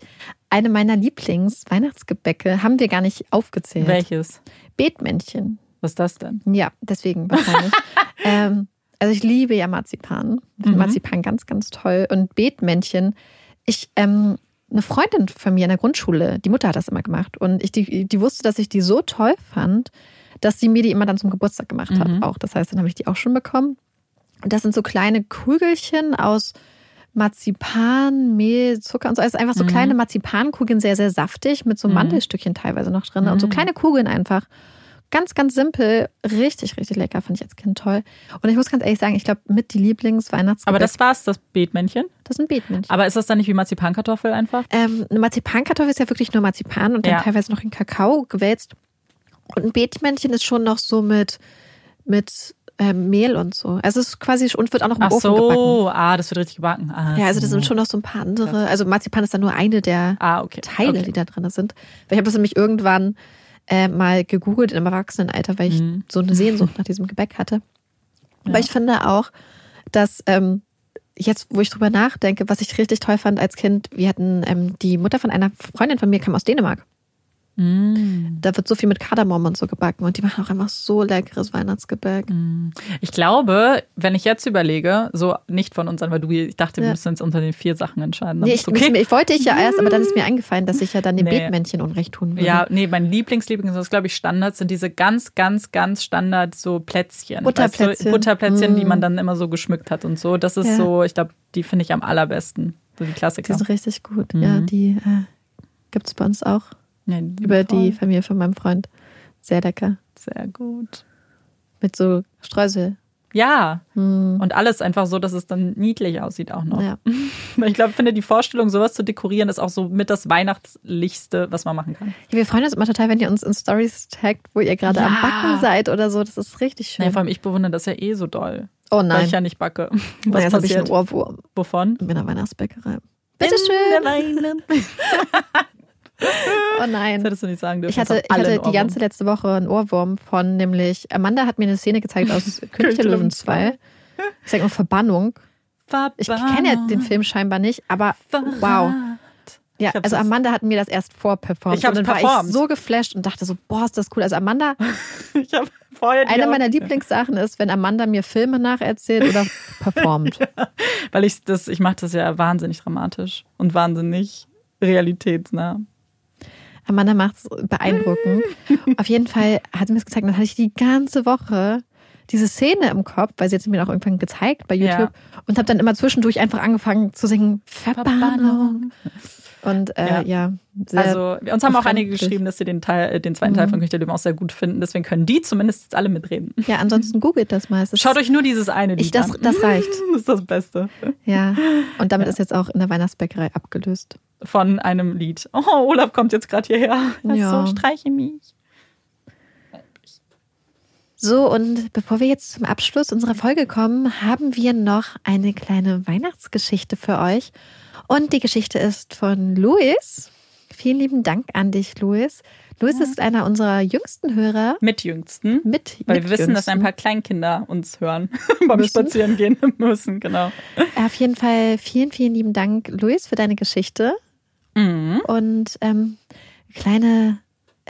eine meiner Lieblings-Weihnachtsgebäcke haben wir gar nicht aufgezählt. Welches? Beetmännchen. Was ist das denn? Ja, deswegen wahrscheinlich. ähm, also ich liebe ja Marzipan. Ich finde Mhm. Marzipan ganz, ganz toll. Und Beetmännchen. Ich, ähm, eine Freundin von mir in der Grundschule, die Mutter hat das immer gemacht. Und ich, die, die wusste, dass ich die so toll fand, dass sie mir die immer dann zum Geburtstag gemacht Mhm. hat. Auch. Das heißt, dann habe ich die auch schon bekommen. Und das sind so kleine Kugelchen aus Marzipan, Mehl, Zucker und so. Also einfach so Mhm. kleine Marzipankugeln, sehr, sehr saftig, mit so Mhm. Mandelstückchen teilweise noch drin. Und so Mhm. kleine Kugeln einfach. Ganz, ganz simpel. Richtig, richtig lecker. Fand ich als Kind toll. Und ich muss ganz ehrlich sagen, ich glaube, mit die Lieblingsweihnachtsgebäck. Aber das war's, das Beetmännchen. das sind Beetmännchen. Aber ist das dann nicht wie Marzipankartoffel einfach? Ähm, eine Marzipankartoffel ist ja wirklich nur Marzipan und dann Ja. teilweise noch in Kakao gewälzt. Und ein Beetmännchen ist schon noch so mit, mit ähm, Mehl und so. Also es ist quasi und wird auch noch im Ach Ofen gebacken. so, ah, das wird richtig gebacken. Ah, Ja, also das so. sind schon noch so ein paar andere. Also Marzipan ist dann nur eine der Ah, okay. Teile, okay. die da drin sind. Weil ich habe das nämlich irgendwann äh, mal gegoogelt im Erwachsenenalter, weil ich Mhm. so eine Sehnsucht nach diesem Gebäck hatte. Aber Ja. ich finde auch, dass ähm, jetzt, wo ich drüber nachdenke, was ich richtig toll fand als Kind, wir hatten ähm, die Mutter von einer Freundin von mir kam aus Dänemark. Mm. Da wird so viel mit Kardamom und so gebacken und die machen auch einfach so leckeres Weihnachtsgebäck. Mm. Ich glaube, wenn ich jetzt überlege, so nicht von uns an, weil du, ich dachte, wir Ja. müssen uns unter den vier Sachen entscheiden. Nee, ich, ist okay. ich, wollte ich ja erst, aber dann ist mir eingefallen, dass ich ja dann dem Nee. Beetmännchen Unrecht tun würde. Ja, nee, mein Lieblingslieblings, das glaube ich Standard, sind diese ganz, ganz, ganz Standard so Plätzchen. Butterplätzchen. Weißt du, Butterplätzchen, die Mm. man dann immer so geschmückt hat und so. Das ist Ja. so, ich glaube, die finde ich am allerbesten. So die Die Klassiker. sind richtig gut. Mhm. Ja, die äh, gibt es bei uns auch. Ja, über die voll. Familie von meinem Freund. Sehr lecker. Sehr gut. Mit so Streusel. Ja, Hm. und alles einfach so, dass es dann niedlich aussieht auch noch. Ja. Ich glaube, ich finde die Vorstellung, sowas zu dekorieren, ist auch so mit das Weihnachtlichste, was man machen kann. Ja, wir freuen uns immer total, wenn ihr uns in Stories taggt, wo ihr gerade Ja. am Backen seid oder so. Das ist richtig schön. Ja, vor allem ich bewundere das ja eh so doll, oh weil nein. ich ja nicht backe. Was jetzt habe ich einen? Ohrwurm Wovon? in der Weihnachtsbäckerei. In Bitteschön. der Weihnacht- Oh Das nein. hättest du nicht sagen dürfen. Ich hatte, Das ich hatte die ganze letzte Woche einen Ohrwurm von nämlich, Amanda hat mir eine Szene gezeigt aus König der Löwen 2. Ich sag nur Verbannung. Ich kenne ja den Film scheinbar nicht, aber wow. Ja, also Amanda hat mir das erst vorperformt. Ich und dann war performt. ich so geflasht und dachte so, boah, ist das cool. Also Amanda, Ich habe vorher eine meiner Lieblingssachen ist, wenn Amanda mir Filme nacherzählt oder performt. weil ich das, ich mache das ja wahnsinnig dramatisch und wahnsinnig realitätsnah. Amanda macht's beeindruckend. Auf jeden Fall hat sie mir das gezeigt. Und dann hatte ich die ganze Woche diese Szene im Kopf, weil sie jetzt mir auch irgendwann gezeigt bei YouTube und habe dann immer zwischendurch einfach angefangen zu singen Verbannung. Und äh, Ja. ja. Also uns haben auch einige geschrieben, dass sie den Teil, äh, den zweiten Teil Mhm. von König der Löwen auch sehr gut finden. Deswegen können die zumindest jetzt alle mitreden. Ja, ansonsten googelt das mal. Es ist- Schaut euch nur dieses eine Lied ich, das, an. das reicht. Das ist das Beste Ja. Und damit Ja. ist jetzt auch in der Weihnachtsbäckerei abgelöst. Von einem Lied. Oh, Olaf kommt jetzt gerade hierher. Ja. So, streiche mich. So, und bevor wir jetzt zum Abschluss unserer Folge kommen, haben wir noch eine kleine Weihnachtsgeschichte für euch. Und die Geschichte ist von Luis. Vielen lieben Dank an dich, Luis. Luis ist einer unserer jüngsten Hörer Mit Jüngsten. mit. Weil mit wir wissen, dass ein Jüngsten. paar Kleinkinder uns hören beim Müssen. Spazierengehen müssen, genau. Auf jeden Fall vielen, vielen lieben Dank, Luis, für deine Geschichte. Mhm. Und ähm, kleine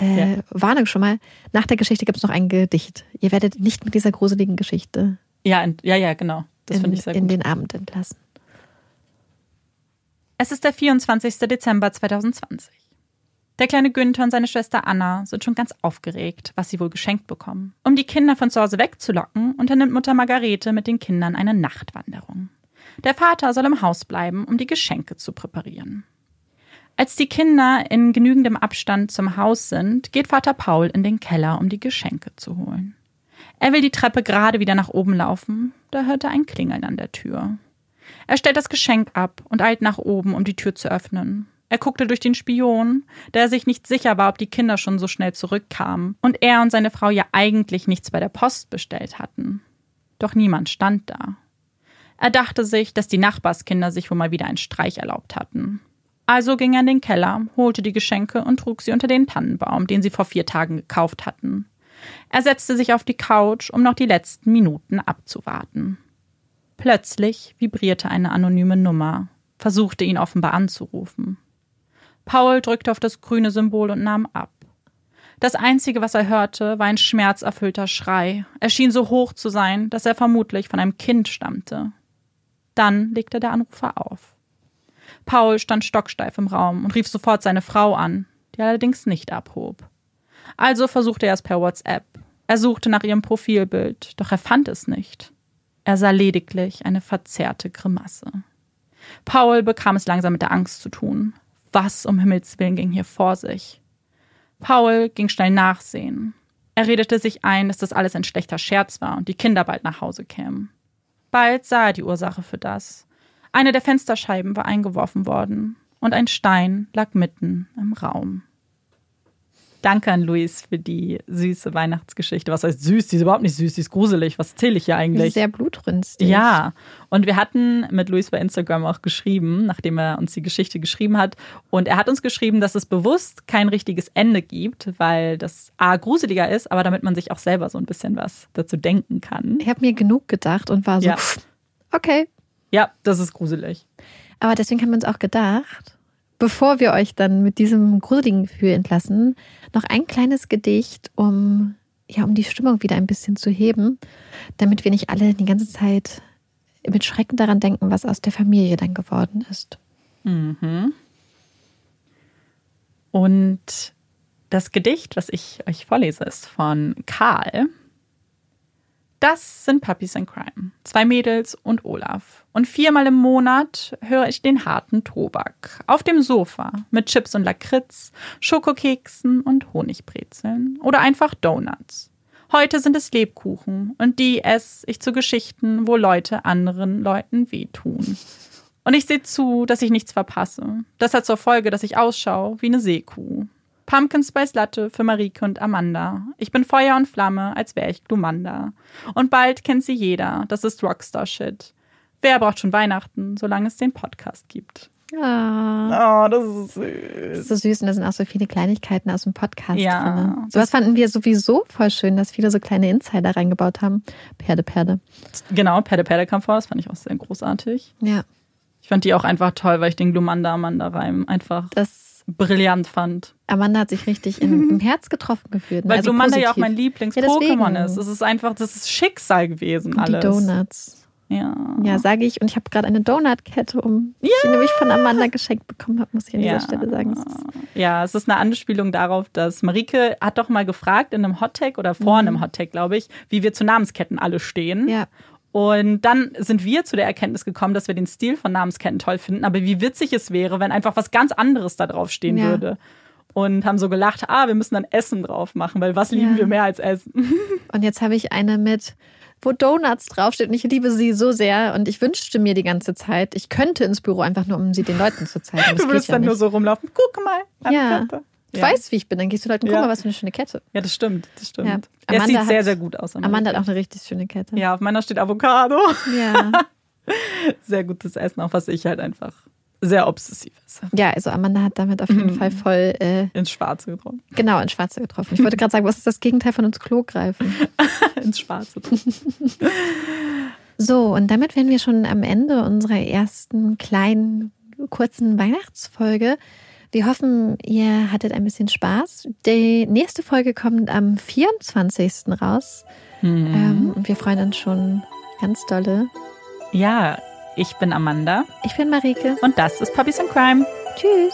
äh, Ja. Warnung schon mal. Nach der Geschichte gibt es noch ein Gedicht. Ihr werdet nicht mit dieser gruseligen Geschichte Ja, ent- ja, ja, genau. Das in, finde ich sehr in gut. den Abend entlassen. Es ist der 24. Dezember 2020. Der kleine Günther und seine Schwester Anna sind schon ganz aufgeregt, was sie wohl geschenkt bekommen. Um die Kinder von zu Hause wegzulocken, unternimmt Mutter Margarete mit den Kindern eine Nachtwanderung. Der Vater soll im Haus bleiben, um die Geschenke zu präparieren. Als die Kinder in genügendem Abstand zum Haus sind, geht Vater Paul in den Keller, um die Geschenke zu holen. Er will die Treppe gerade wieder nach oben laufen, da hört er ein Klingeln an der Tür. Er stellt das Geschenk ab und eilt nach oben, um die Tür zu öffnen. Er guckte durch den Spion, da er sich nicht sicher war, ob die Kinder schon so schnell zurückkamen und er und seine Frau ja eigentlich nichts bei der Post bestellt hatten. Doch niemand stand da. Er dachte sich, dass die Nachbarskinder sich wohl mal wieder einen Streich erlaubt hatten. Also ging er in den Keller, holte die Geschenke und trug sie unter den Tannenbaum, den sie vor vier Tagen gekauft hatten. Er setzte sich auf die Couch, um noch die letzten Minuten abzuwarten. Plötzlich vibrierte eine anonyme Nummer, versuchte ihn offenbar anzurufen. Paul drückte auf das grüne Symbol und nahm ab. Das Einzige, was er hörte, war ein schmerzerfüllter Schrei. Er schien so hoch zu sein, dass er vermutlich von einem Kind stammte. Dann legte der Anrufer auf. Paul stand stocksteif im Raum und rief sofort seine Frau an, die allerdings nicht abhob. Also versuchte er es per WhatsApp. Er suchte nach ihrem Profilbild, doch er fand es nicht. Er sah lediglich eine verzerrte Grimasse. Paul bekam es langsam mit der Angst zu tun. Was um Himmels willen ging hier vor sich? Paul ging schnell nachsehen. Er redete sich ein, dass das alles ein schlechter Scherz war und die Kinder bald nach Hause kämen. Bald sah er die Ursache für das. Eine der Fensterscheiben war eingeworfen worden und ein Stein lag mitten im Raum. Danke an Luis für die süße Weihnachtsgeschichte. Was heißt süß? Die ist überhaupt nicht süß, die ist gruselig. Was zähle ich hier eigentlich? Sehr blutrünstig. Ja, und wir hatten mit Luis bei Instagram auch geschrieben, nachdem er uns die Geschichte geschrieben hat. Und er hat uns geschrieben, dass es bewusst kein richtiges Ende gibt, weil das A gruseliger ist, aber damit man sich auch selber so ein bisschen was dazu denken kann. Ich habe mir genug gedacht und war so, Ja. okay. Ja, das ist gruselig. Aber deswegen haben wir uns auch gedacht, bevor wir euch dann mit diesem gruseligen Gefühl entlassen, noch ein kleines Gedicht, um, ja, um die Stimmung wieder ein bisschen zu heben, damit wir nicht alle die ganze Zeit mit Schrecken daran denken, was aus der Familie dann geworden ist. Mhm. Und das Gedicht, was ich euch vorlese, ist von Karl. Das sind Puppies in Crime. Zwei Mädels und Olaf. Und viermal im Monat höre ich den harten Tobak. Auf dem Sofa mit Chips und Lakritz, Schokokeksen und Honigbrezeln. Oder einfach Donuts. Heute sind es Lebkuchen und die esse ich zu Geschichten, wo Leute anderen Leuten wehtun. Und ich sehe zu, dass ich nichts verpasse. Das hat zur Folge, dass ich ausschaue wie eine Seekuh. Pumpkin Spice Latte für Marike und Amanda. Ich bin Feuer und Flamme, als wäre ich Glumanda. Und bald kennt sie jeder. Das ist Rockstar-Shit. Wer braucht schon Weihnachten, solange es den Podcast gibt? Ah, Oh, das ist das süß. ist so süß und da sind auch so viele Kleinigkeiten aus dem Podcast Ja, drin. Sowas fanden wir sowieso voll schön, dass viele so kleine Insider reingebaut haben. Perde, Perde. Genau, Perde Perde kam vor, das fand ich auch sehr großartig. Ja, Ich fand die auch einfach toll, weil ich den Glumanda-Amanda-Reim einfach das brillant fand. Amanda hat sich richtig im, im Herz getroffen gefühlt. ne? Weil Also Glumanda ja auch positiv. mein Ja, Lieblings-Pokémon deswegen. ist. Es ist einfach, das ist Schicksal gewesen Und die alles. Donuts. Ja. Ja, sage ich. Und ich habe gerade eine Donutkette, um, die ich nämlich von Amanda geschenkt bekommen habe, muss ich an dieser Ja. Stelle sagen. Ja, es ist eine Anspielung darauf, dass Marike hat doch mal gefragt in einem Hottag oder vor Mhm. einem Hottag, glaube ich, wie wir zu Namensketten alle stehen. Ja, Und dann sind wir zu der Erkenntnis gekommen, dass wir den Stil von Namensketten toll finden, aber wie witzig es wäre, wenn einfach was ganz anderes da drauf stehen Ja. würde. Und haben so gelacht, ah, wir müssen dann Essen drauf machen, weil was lieben Ja. wir mehr als Essen? und jetzt habe ich eine mit, wo Donuts draufsteht und ich liebe sie so sehr und ich wünschte mir die ganze Zeit, ich könnte ins Büro einfach nur, um sie den Leuten zu zeigen. Das Du würdest ja dann nicht. nur so rumlaufen, guck mal, eine Ja. Kette. Du Ja. weißt, wie ich bin, dann gehst du Leuten, guck Ja. mal, was für eine schöne Kette. Ja, das stimmt, das stimmt. Ja. Ja, es Amanda sieht hat- sehr, sehr gut aus. Amanda hat auch eine richtig schöne Kette. Ja, auf meiner steht Avocado. Ja. Sehr gutes Essen, auch was ich halt einfach sehr obsessiv esse. Ja, also Amanda hat damit auf jeden Mhm. Fall voll äh, Ins Schwarze getroffen. genau ins Schwarze getroffen. Ich wollte gerade sagen, was ist das Gegenteil von ins Klo greifen? Ins Schwarze. So, und damit wären wir schon am Ende unserer ersten kleinen, kurzen Weihnachtsfolge. Wir hoffen, ihr hattet ein bisschen Spaß. Die nächste Folge kommt am 24. raus. Mhm. Ähm, und wir freuen uns schon ganz dolle. Ja, ich bin Amanda Ich bin Marike. und das ist Puppies in Crime. Tschüss.